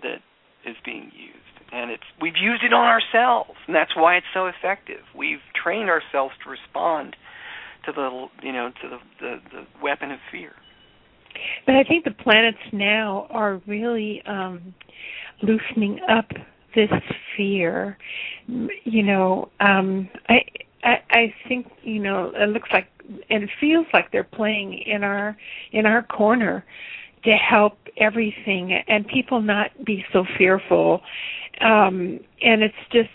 Speaker 5: that is being used. and it's we've used it on ourselves, and that's why it's so effective. We've trained ourselves to respond to the you know to the the, the weapon of fear.
Speaker 4: But I think the planets now are really um loosening up this fear. You know, um I I, I think you know it looks like and it feels like they're playing in our in our corner to help everything and people not be so fearful um and it's just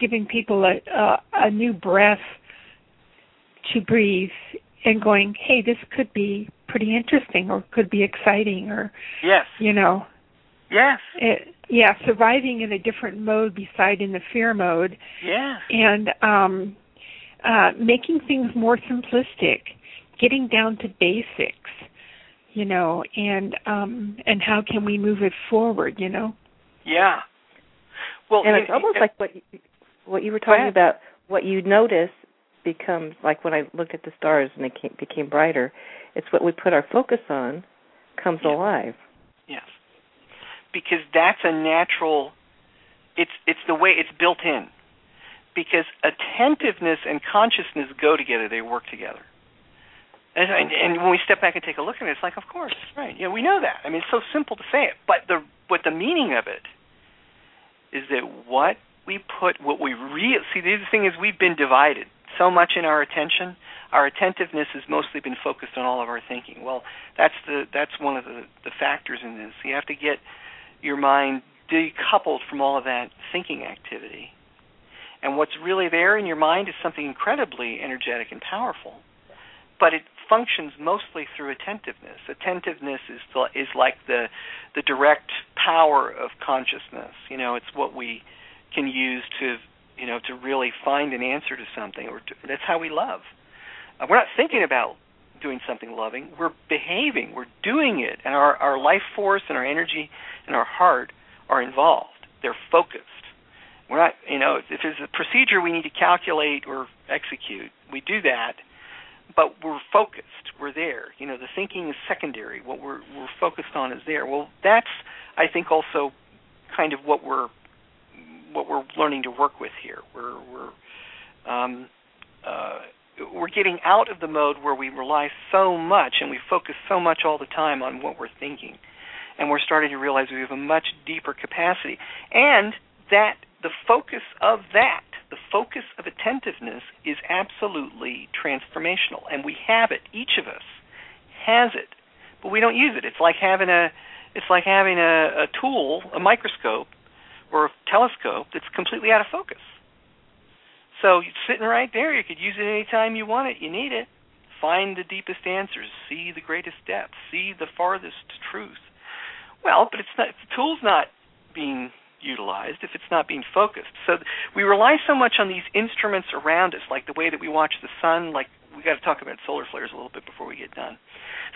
Speaker 4: giving people a a, a new breath to breathe and going hey this could be pretty interesting or could be exciting or
Speaker 5: yes
Speaker 4: you know
Speaker 5: yes
Speaker 4: it, yeah surviving in a different mode beside in the fear mode
Speaker 5: yes
Speaker 4: and um uh, making things more simplistic, getting down to basics, you know, and um, and how can we move it forward, you know?
Speaker 5: Yeah. Well,
Speaker 1: and it's it, almost it, like what you, what you were talking about. What you notice becomes like when I looked at the stars and they came, became brighter. It's what we put our focus on comes
Speaker 5: yeah.
Speaker 1: alive.
Speaker 5: Yes, because that's a natural. It's it's the way it's built in because attentiveness and consciousness go together; they work together. And, and, when we step back and take a look at it, it's like, of course, right? Know, we know that. I mean, it's so simple to say it, but the what the meaning of it is that what we put, what we real see. The thing is we've been divided so much in our attention. Our attentiveness has mostly been focused on all of our thinking. Well, that's the that's one of the the factors in this. You have to get your mind decoupled from all of that thinking activity and what's really there in your mind is something incredibly energetic and powerful. But it functions mostly through attentiveness. Attentiveness is the, is like the the direct power of consciousness. You know, it's what we can use to you know to really find an answer to something, or to, that's how we love. Uh, we're not thinking about doing something loving. We're behaving. We're doing it, and our our life force and our energy and our heart are involved. They're focused. We're not, you know, if there's a procedure we need to calculate or execute, we do that, but we're focused. We're there. You know, the thinking is secondary. What we're we're focused on is there. Well, that's I think also kind of what we're what we're learning to work with here. We're we're um, uh, we're getting out of the mode where we rely so much and we focus so much all the time on what we're thinking, and we're starting to realize we have a much deeper capacity, and that the focus of that, the focus of attentiveness, is absolutely transformational, and we have it. Each of us has it, but we don't use it. It's like having a, it's like having a, a tool, a microscope, or a telescope that's completely out of focus. So sitting right there. You could use it anytime you want it. You need it. Find the deepest answers. See the greatest depth. See the farthest truth. Well, but it's not. The tool's not being utilized if it's not being focused. So we rely so much on these instruments around us, like the way that we watch the sun. Like we got to talk about solar flares a little bit before we get done.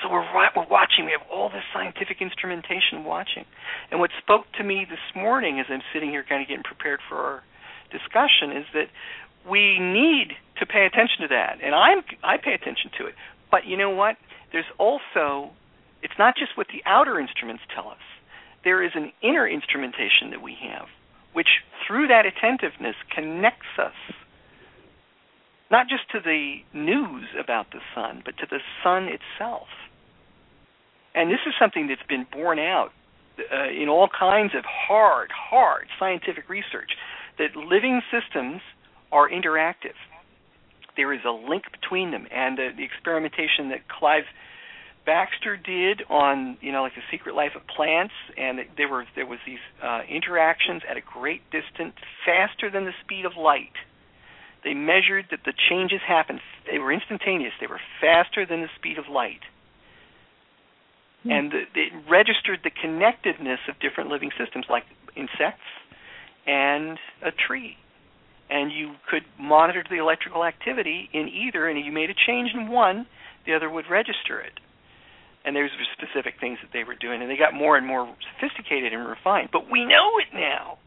Speaker 5: So we're we're watching. We have all this scientific instrumentation watching. And what spoke to me this morning, as I'm sitting here, kind of getting prepared for our discussion, is that we need to pay attention to that. And I'm I pay attention to it. But you know what? There's also it's not just what the outer instruments tell us there is an inner instrumentation that we have, which through that attentiveness connects us not just to the news about the sun, but to the sun itself. And this is something that's been borne out uh, in all kinds of hard, hard scientific research that living systems are interactive. There is a link between them, and uh, the experimentation that Cleve Backster did on you know like the secret life of plants, and there were there was these uh, interactions at a great distance, faster than the speed of light. They measured that the changes happened; they were instantaneous. They were faster than the speed of light, mm. and it registered the connectedness of different living systems, like insects and a tree. And you could monitor the electrical activity in either, and if you made a change in one, the other would register it and there's specific things that they were doing, and they got more and more sophisticated and refined. But we know it now.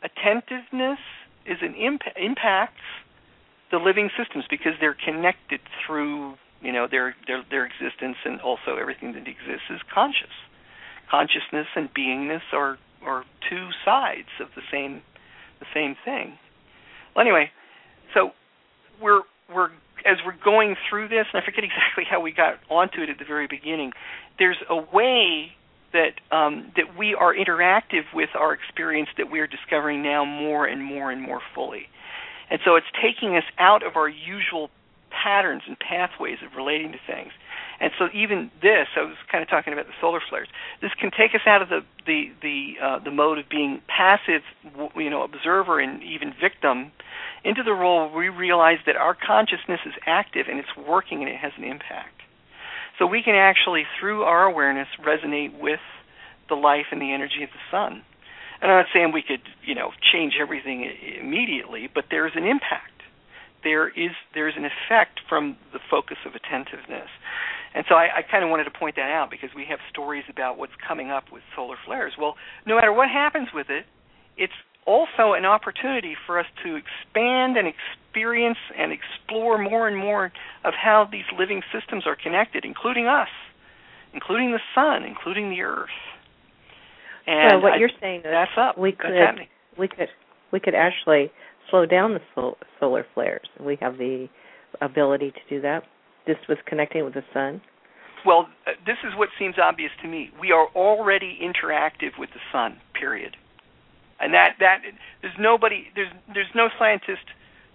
Speaker 5: Attentiveness is an imp- impacts the living systems because they're connected through you know their their their existence, and also everything that exists is conscious. Consciousness and beingness are or two sides of the same the same thing. Well, anyway, so we're we're as we're going through this, and I forget exactly how we got onto it at the very beginning. There's a way that um, that we are interactive with our experience that we are discovering now more and more and more fully, and so it's taking us out of our usual patterns and pathways of relating to things. And so even this, I was kind of talking about the solar flares. This can take us out of the the the uh, the mode of being passive, you know, observer and even victim, into the role where we realize that our consciousness is active and it's working and it has an impact. So we can actually, through our awareness, resonate with the life and the energy of the sun. And I'm not saying we could, you know, change everything immediately, but there's an impact. There is there's an effect from the focus of attentiveness. And so I, I kind of wanted to point that out because we have stories about what's coming up with solar flares. Well, no matter what happens with it, it's also an opportunity for us to expand and experience and explore more and more of how these living systems are connected, including us, including the sun, including the earth. And
Speaker 1: so what
Speaker 5: I,
Speaker 1: you're saying is
Speaker 5: that's up.
Speaker 1: we could we could we could actually slow down the sol- solar flares. We have the ability to do that. This was connecting with the sun.
Speaker 5: Well, uh, this is what seems obvious to me. We are already interactive with the sun. Period. And that that there's nobody there's there's no scientist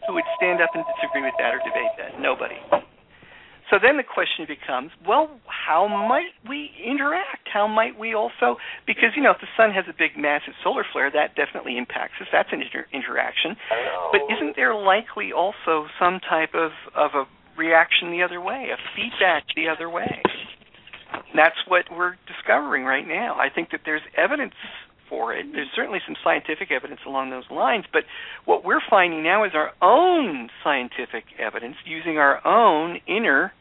Speaker 5: who would stand up and disagree with that or debate that. Nobody. So then the question becomes, well, how might we interact? How might we also because you know if the sun has a big massive solar flare that definitely impacts us. That's an inter- interaction. But isn't there likely also some type of of a reaction the other way, a feedback the other way? And that's what we're discovering right now. I think that there's evidence for it. There's certainly some scientific evidence along those lines, but what we're finding now is our own scientific evidence using our own inner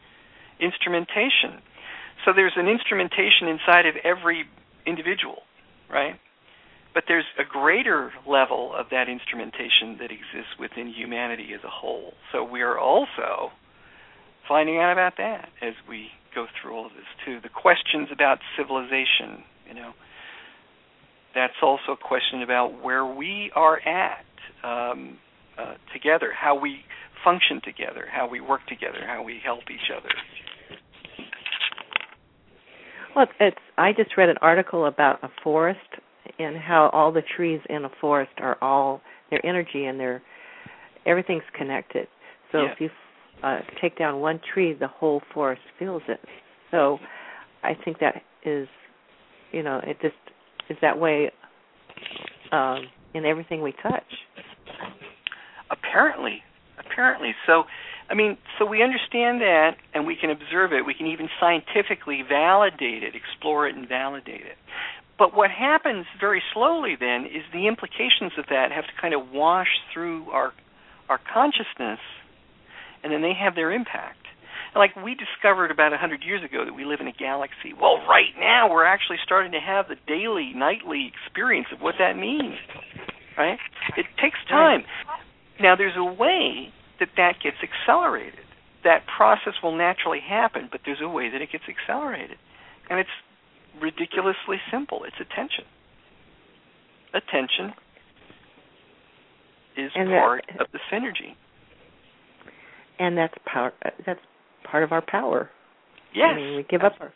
Speaker 5: instrumentation. So there's an instrumentation inside of every individual, right? But there's a greater level of that instrumentation that exists within humanity as a whole. So we are also finding out about that as we go through all of this too. The questions about civilization, you know, that's also a question about where we are at um, uh, together, how we function together, how we work together, how we help each other.
Speaker 1: Well, it's. I just read an article about a forest and how all the trees in a forest are all their energy and their everything's connected. So
Speaker 5: Yeah.
Speaker 1: if you uh, take down one tree, the whole forest feels it. So I think that is, you know, it just is that way um, in everything we touch.
Speaker 5: Apparently, apparently. So, I mean, so we understand that, and we can observe it. We can even scientifically validate it, explore it, and validate it. But what happens very slowly then is the implications of that have to kind of wash through our our consciousness, and then they have their impact. Like we discovered about a hundred years ago that we live in a galaxy. Well, right now we're actually starting to have the daily, nightly experience of what that means. Right? It takes time. Now, there's a way that that gets accelerated. That process will naturally happen, but there's a way that it gets accelerated, and it's ridiculously simple. It's attention. Attention is
Speaker 1: And that-
Speaker 5: part of the synergy.
Speaker 1: And that's power. uh, That's part of our power.
Speaker 5: Yes.
Speaker 1: I mean, we give up our.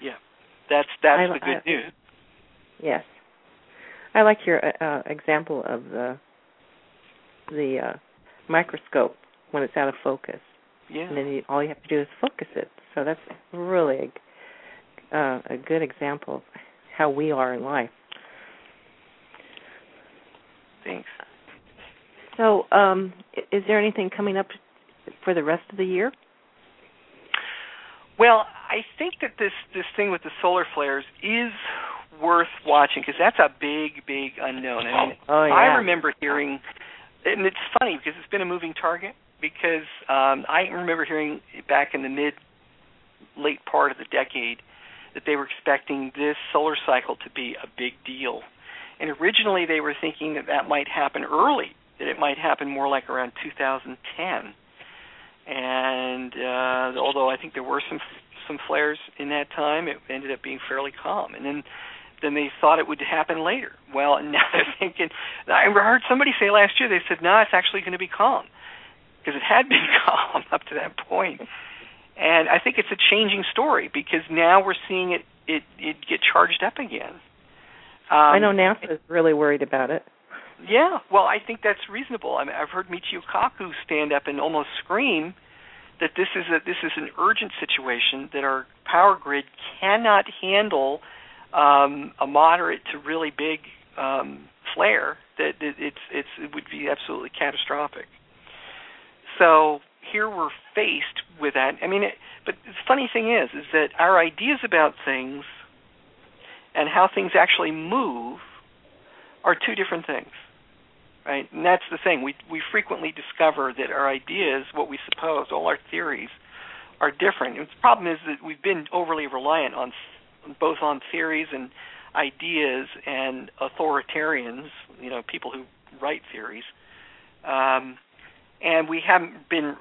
Speaker 5: Yeah. That's that's
Speaker 1: I-
Speaker 5: the good
Speaker 1: I-
Speaker 5: news.
Speaker 1: Yes. I like your uh, uh, example of the the uh, microscope when it's out of focus,
Speaker 5: Yeah.
Speaker 1: and then you, all you have to do is focus it. So that's really a, uh, a good example of how we are in life.
Speaker 5: Thanks.
Speaker 1: So, um, is there anything coming up for the rest of the year?
Speaker 5: Well, I think that this this thing with the solar flares is worth watching because that's a big, big unknown. I mean,
Speaker 1: Oh,
Speaker 5: I remember hearing, and it's funny because it's been a moving target. Because um, I remember hearing back in the mid, late part of the decade that they were expecting this solar cycle to be a big deal, and originally they were thinking that that might happen early, that it might happen more like around 2010 and uh, although I think there were some some flares in that time, it ended up being fairly calm. And then then they thought it would happen later. Well, now they're thinking. I heard somebody say last year. They said, "No, it's actually going to be calm," because it had been calm up to that point. And I think it's a changing story because now we're seeing it it it get charged up again. Um,
Speaker 1: I know NASA is really worried about it.
Speaker 5: Yeah, well, I think that's reasonable. I mean, I've heard Michio Kaku stand up and almost scream that this is a this is an urgent situation that our power grid cannot handle um, a moderate to really big um, flare. That it, it's it's it would be absolutely catastrophic. So here we're faced with that. I mean, it, but the funny thing is, is that our ideas about things and how things actually move are two different things right? And that's the thing. We we frequently discover that our ideas, what we suppose, all our theories, are different. And the problem is that we've been overly reliant on both on theories and ideas and authoritarians, you know, people who write theories, um, and we haven't been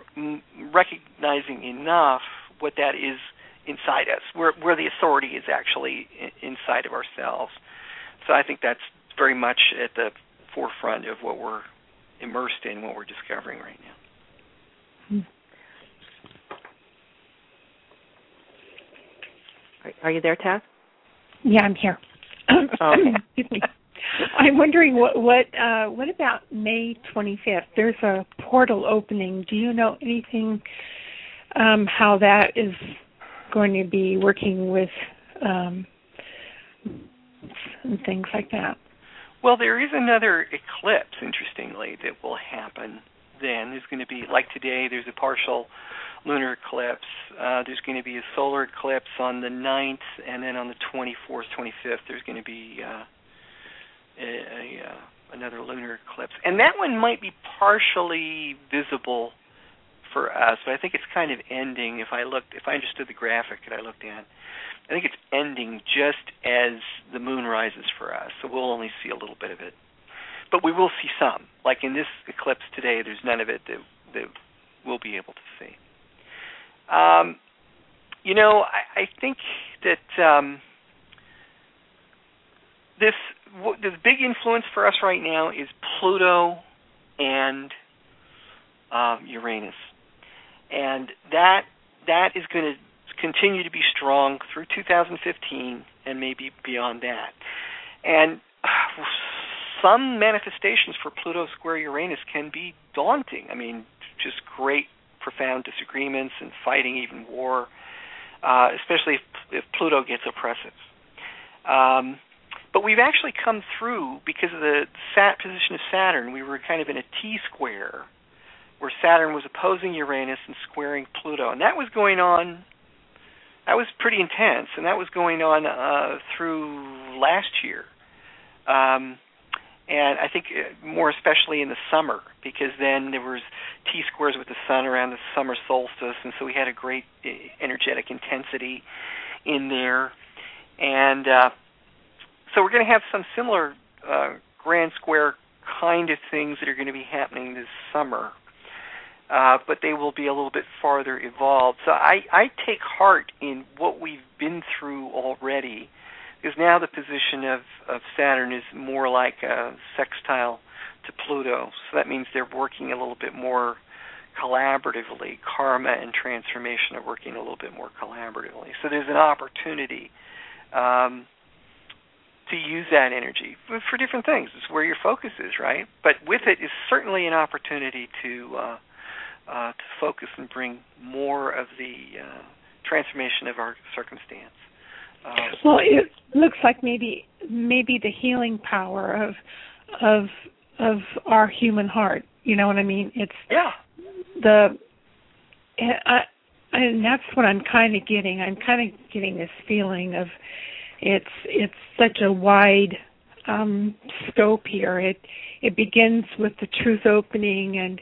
Speaker 5: recognizing enough what that is inside us, where where the authority is actually inside of ourselves. So I think that's very much at the forefront of what we're immersed in, what we're discovering right now.
Speaker 1: Are, are you there, Tess?
Speaker 4: Yeah, I'm here.
Speaker 1: Oh, okay.
Speaker 4: Excuse me. I'm wondering what what uh, what about May 25th? There's a portal opening. Do you know anything um, how that is going to be working with um, and things like that?
Speaker 5: Well, there is another eclipse, interestingly, that will happen then. There's going to be, like today, there's a partial lunar eclipse. Uh, there's going to be a solar eclipse on the 9th, and then on the 24th, 25th, there's going to be uh, a, a, uh, another lunar eclipse. And that one might be partially visible for us, but I think it's kind of ending. If I looked, if I understood the graphic that I looked at, I think it's ending just as the moon rises for us, so we'll only see a little bit of it. But we will see some. Like in this eclipse today, there's none of it that, that we'll be able to see. Um, you know, I, I think that um, this the big influence for us right now is Pluto and um, Uranus, and that that is going to continue to be strong through 2015 and maybe beyond that. And some manifestations for Pluto square Uranus can be daunting. I mean, just great, profound disagreements and fighting, even war, uh, especially if, if Pluto gets oppressive. Um, but we've actually come through because of the sat position of Saturn. We were kind of in a T square where Saturn was opposing Uranus and squaring Pluto, and that was going on that was pretty intense, and that was going on uh, through last year. Um, and I think uh, more especially in the summer, because then there was T squares with the sun around the summer solstice, and so we had a great uh, energetic intensity in there. And uh, so we're going to have some similar uh, grand square kind of things that are going to be happening this summer uh, but they will be a little bit farther evolved. So I, I take heart in what we've been through already, because now the position of, of Saturn is more like a sextile to Pluto. So that means they're working a little bit more collaboratively. Karma and transformation are working a little bit more collaboratively. So there's an opportunity um, to use that energy for, different things. It's where your focus is, right? But with it is certainly an opportunity to uh, uh, to focus and bring more of the uh, transformation of our circumstance.
Speaker 4: Uh, well, it looks like maybe maybe the healing power of of of our human heart. You know what I mean? It's
Speaker 5: yeah.
Speaker 4: The I, and that's what I'm kind of getting. I'm kind of getting this feeling of it's it's such a wide um scope here. It it begins with the truth opening and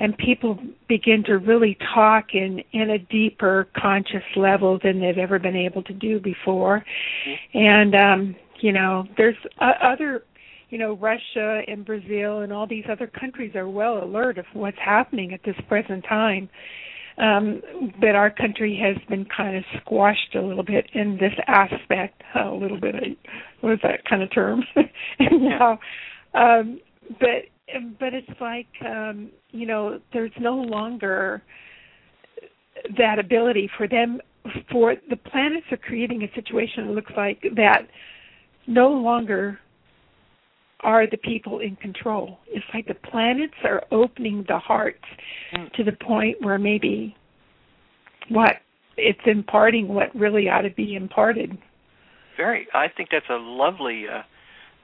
Speaker 4: and people begin to really talk in in a deeper conscious level than they've ever been able to do before mm-hmm. and um you know there's uh, other you know Russia and Brazil and all these other countries are well alert of what's happening at this present time um, but our country has been kind of squashed a little bit in this aspect. A little bit, what is that kind of term? yeah. Um, but but it's like um, you know, there's no longer that ability for them for the planets are creating a situation that looks like that no longer are the people in control. It's like the planets are opening the hearts mm. to the point where maybe what it's imparting what really ought to be imparted.
Speaker 5: Very, I think that's a lovely uh,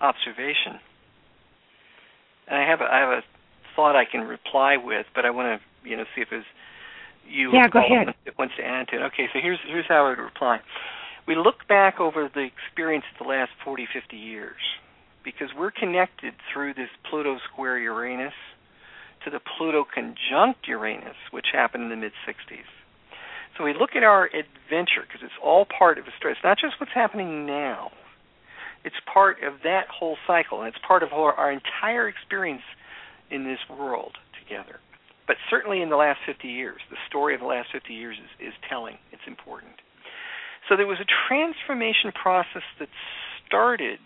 Speaker 5: observation. And I have a, I have a thought I can reply with, but I want to you know see if there's you
Speaker 4: yeah, go ahead.
Speaker 5: wants to add to it. Okay, so here's here's how I would reply. We look back over the experience of the last 40, 50 years because we're connected through this Pluto square Uranus to the Pluto conjunct Uranus, which happened in the mid 60s. So we look at our adventure because it's all part of a story. It's not just what's happening now. It's part of that whole cycle, and it's part of our, our entire experience in this world together. But certainly in the last 50 years, the story of the last 50 years is, is telling. It's important. So there was a transformation process that started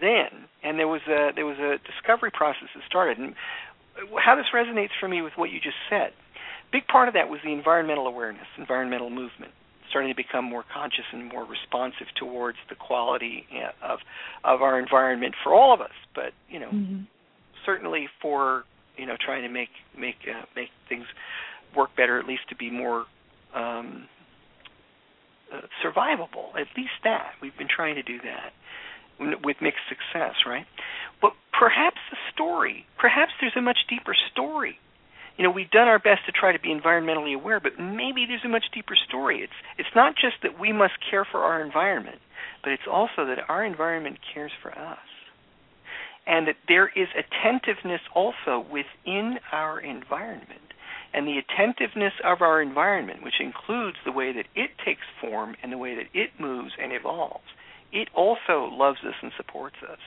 Speaker 5: then, and there was a there was a discovery process that started. And how this resonates for me with what you just said. Big part of that was the environmental awareness, environmental movement, starting to become more conscious and more responsive towards the quality of of our environment for all of us. But you know, mm-hmm. certainly for you know trying to make make uh, make things work better, at least to be more um, uh, survivable. At least that we've been trying to do that with mixed success, right? But perhaps the story, perhaps there's a much deeper story. You know, we've done our best to try to be environmentally aware, but maybe there's a much deeper story. It's it's not just that we must care for our environment, but it's also that our environment cares for us. And that there is attentiveness also within our environment. And the attentiveness of our environment, which includes the way that it takes form and the way that it moves and evolves, it also loves us and supports us.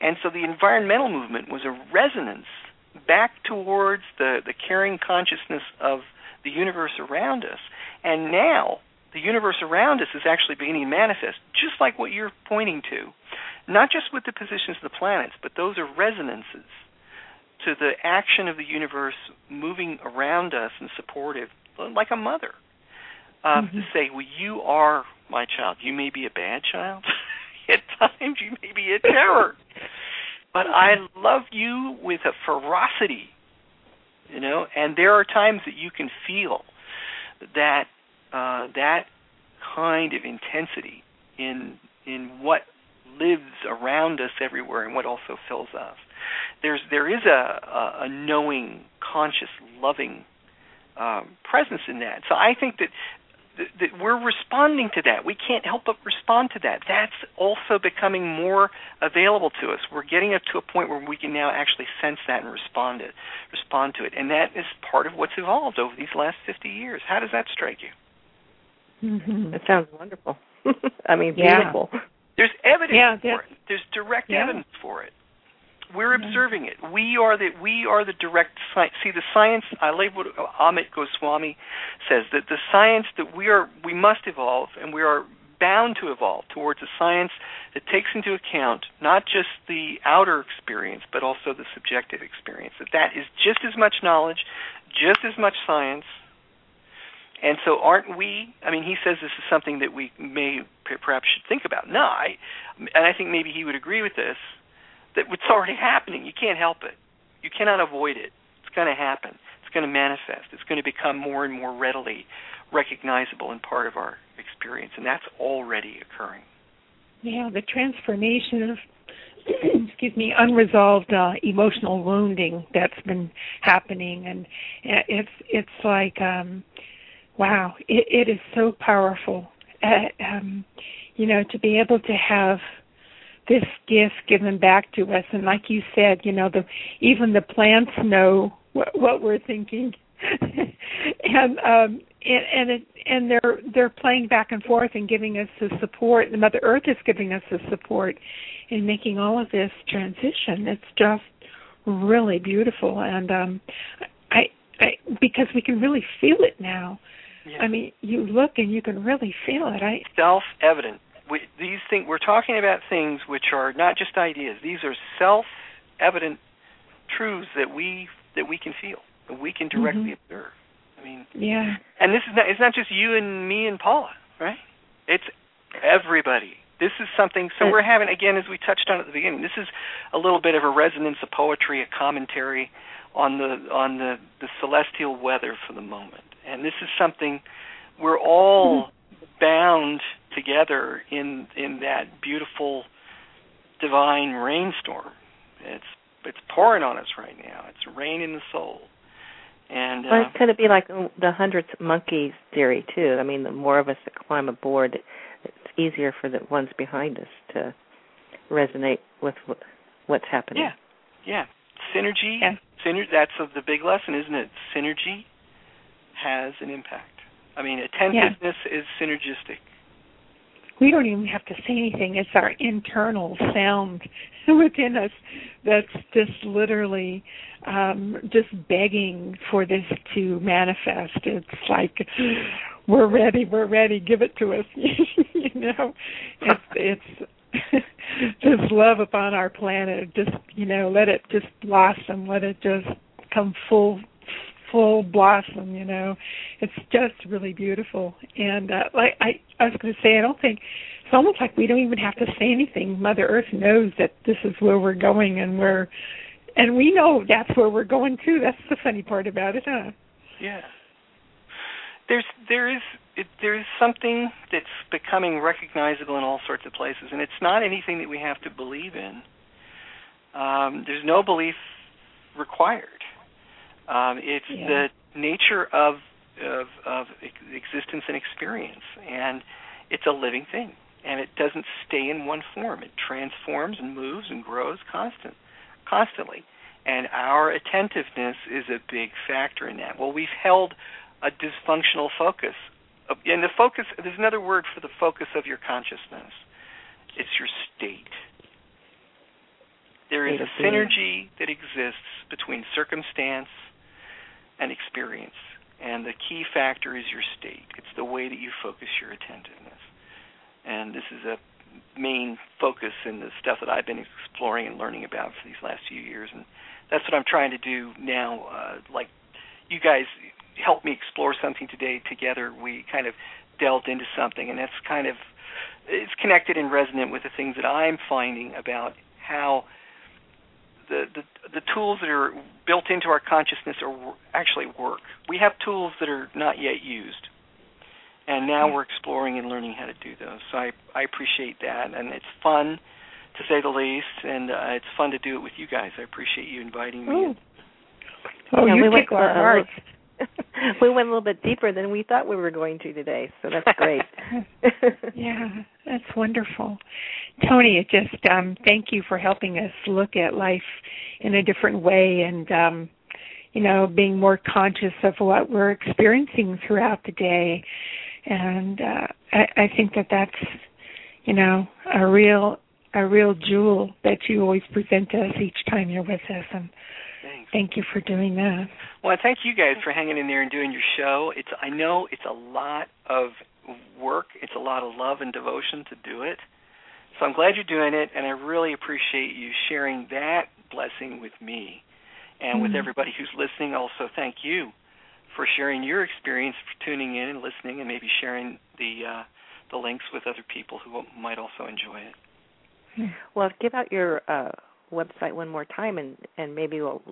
Speaker 5: And so the environmental movement was a resonance back towards the, the caring consciousness of the universe around us. And now the universe around us is actually beginning to manifest, just like what you're pointing to. Not just with the positions of the planets, but those are resonances to the action of the universe moving around us and supportive, like a mother. Um, mm-hmm. To say, well, you are my child. You may be a bad child. At times, you may be a terror. but I love you with a ferocity, you know. And there are times that you can feel that uh, that kind of intensity in in what lives around us everywhere and what also fills us. There's there is a a, a knowing, conscious, loving um, presence in that. So I think that that we're responding to that. We can't help but respond to that. That's also becoming more available to us. We're getting up to a point where we can now actually sense that and respond it, respond to it, and that is part of what's evolved over these last 50 years. How does that strike you?
Speaker 1: Mm-hmm. It sounds wonderful. I mean, beautiful.
Speaker 5: There's evidence yeah, for it. There's direct yeah. evidence for it. We're observing it. We are the we are the direct science. See the science. I like what Amit Goswami says that the science that we are we must evolve and we are bound to evolve towards a science that takes into account not just the outer experience but also the subjective experience. That that is just as much knowledge, just as much science. And so, aren't we? I mean, he says this is something that we may perhaps should think about. No, I, and I think maybe he would agree with this that it's already happening. You can't help it. You cannot avoid it. It's going to happen. It's going to manifest. It's going to become more and more readily recognizable and part of our experience, and that's already occurring.
Speaker 4: Yeah, the transformation of excuse me unresolved uh, emotional wounding that's been happening, and it's it's like um, wow, it, it is so powerful. Uh, um, you know, to be able to have this gift given back to us and like you said you know the even the plants know what, what we're thinking and um and and it, and they're they're playing back and forth and giving us the support the mother earth is giving us the support in making all of this transition it's just really beautiful and um i I, because we can really feel it now.
Speaker 5: Yeah.
Speaker 4: I mean, you look and you can really feel it. I
Speaker 5: self-evident. We, these things we're talking about things which are not just ideas. These are self-evident truths that we that we can feel, that we can directly
Speaker 4: Mhm.
Speaker 5: observe. I mean,
Speaker 4: yeah.
Speaker 5: and this is not it's not just you and me and Paula, right? It's everybody. This is something so we're having again as we touched on at the beginning. This is a little bit of a resonance of poetry, a commentary on the on the the celestial weather for the moment. And this is something we're all bound together in in that beautiful divine rainstorm. It's it's pouring on us right now. It's rain in the soul. And
Speaker 1: Well,
Speaker 5: uh,
Speaker 1: could it be like the hundredth monkey theory too? I mean, the more of us that climb aboard, it's easier for the ones behind us to resonate with what's happening.
Speaker 5: Yeah, yeah. Synergy.
Speaker 4: Yeah.
Speaker 5: Syner- that's of the big lesson, isn't it? Synergy has an impact. I mean, attentiveness is synergistic.
Speaker 4: We don't even have to say anything. It's our internal sound within us that's just literally um, just begging for this to manifest. It's like we're ready, we're ready, give it to us. you know, it's it's this love upon our planet. Just you know, let it just blossom, let it just come full full blossom you know it's just really beautiful and uh like i i was going to say i don't think it's almost like we don't even have to say anything mother earth knows that this is where we're going and we're and we know that's where we're going too that's the funny part about it huh
Speaker 5: Yeah. There's there is it, there is something that's becoming recognizable in all sorts of places, and it's not anything that we have to believe in. Um, there's no belief required. Um, it's
Speaker 4: Yeah.
Speaker 5: the nature of, of of existence and experience, and it's a living thing, and it doesn't stay in one form. It transforms and moves and grows constant, constantly, and our attentiveness is a big factor in that. Well, we've held a dysfunctional focus, Uh, and the focus. There's another word for the focus of your consciousness. It's your state. There is a synergy that exists between circumstance and experience. And the key factor is your state. It's the way that you focus your attentiveness. And this is a main focus in the stuff that I've been exploring and learning about for these last few years. And that's what I'm trying to do now. Uh, like you guys helped me explore something today together. We kind of delved into something, and that's kind of it's connected and resonant with the things that I'm finding about how the, the the tools that are built into our consciousness are actually work. We have tools that are not yet used, and now we're exploring and learning how to do those. So I I appreciate that, and it's fun to say the least, and uh, it's fun to do it with you guys. I appreciate you inviting me.
Speaker 4: oh oh
Speaker 1: Yeah,
Speaker 4: you
Speaker 1: we went
Speaker 4: tickle our hearts
Speaker 1: little- we went a little bit deeper than we thought we were going to today, so that's great.
Speaker 4: yeah, that's wonderful. Tony, it just um thank you for helping us look at life in a different way and um you know, being more conscious of what we're experiencing throughout the day. And uh I, I think that that's you know, a real a real jewel that you always present to us each time you're with us and
Speaker 5: Thanks.
Speaker 4: thank you for doing that.
Speaker 5: Well, thank you guys for hanging in there and doing your show. It's I know it's a lot of work. It's a lot of love and devotion to do it. So I'm glad you're doing it, and I really appreciate you sharing that blessing with me and with
Speaker 4: Mhm.
Speaker 5: everybody who's listening. Also, thank you for sharing your experience, for tuning in and listening, and maybe sharing the uh, the links with other people who might also enjoy it.
Speaker 1: well, give out your uh, website one more time, and and maybe we'll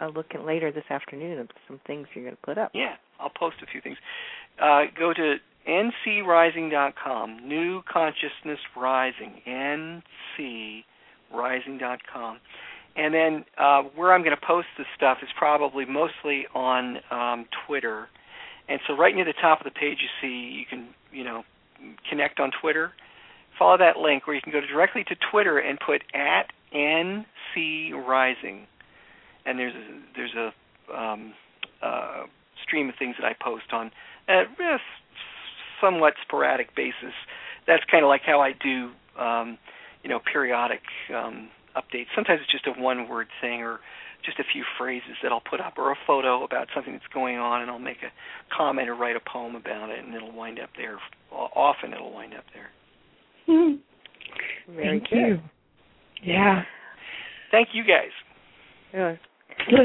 Speaker 1: uh, look at later this afternoon at some things you're going to put up.
Speaker 5: Yeah, I'll post a few things. Uh, go to ncrising.com, New Consciousness Rising, ncrising.com. And then uh, where I'm going to post this stuff is probably mostly on um, Twitter. And so right near the top of the page, you see you can you know connect on Twitter. Follow that link, where you can go directly to Twitter and put at NC Rising, and there's a, there's a um, uh, stream of things that I post on a somewhat sporadic basis. That's kind of like how I do, um, you know, periodic um, updates. Sometimes it's just a one word thing or just a few phrases that I'll put up or a photo about something that's going on and I'll make a comment or write a poem about it and it'll wind up there. Often it'll wind up there.
Speaker 4: Mm-hmm.
Speaker 1: Very
Speaker 4: Thank
Speaker 1: good.
Speaker 4: you. Yeah.
Speaker 5: Thank you guys.
Speaker 1: Yeah.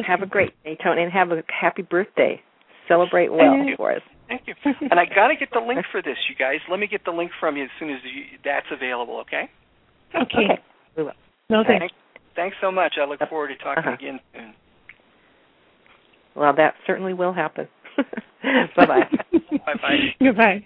Speaker 1: Have a great day, Tony, and have a happy birthday. Celebrate well
Speaker 5: Thank you.
Speaker 1: for us.
Speaker 5: Thank you. and I got to get the link for this, you guys. Let me get the link from you as soon as you, that's available, okay?
Speaker 4: Okay.
Speaker 1: Okay. We will.
Speaker 4: No thanks.
Speaker 5: Thanks, thanks so much. I look forward to talking
Speaker 1: Uh-huh.
Speaker 5: again soon.
Speaker 1: Well, that certainly will happen. bye bye.
Speaker 5: Bye-bye.
Speaker 4: Goodbye.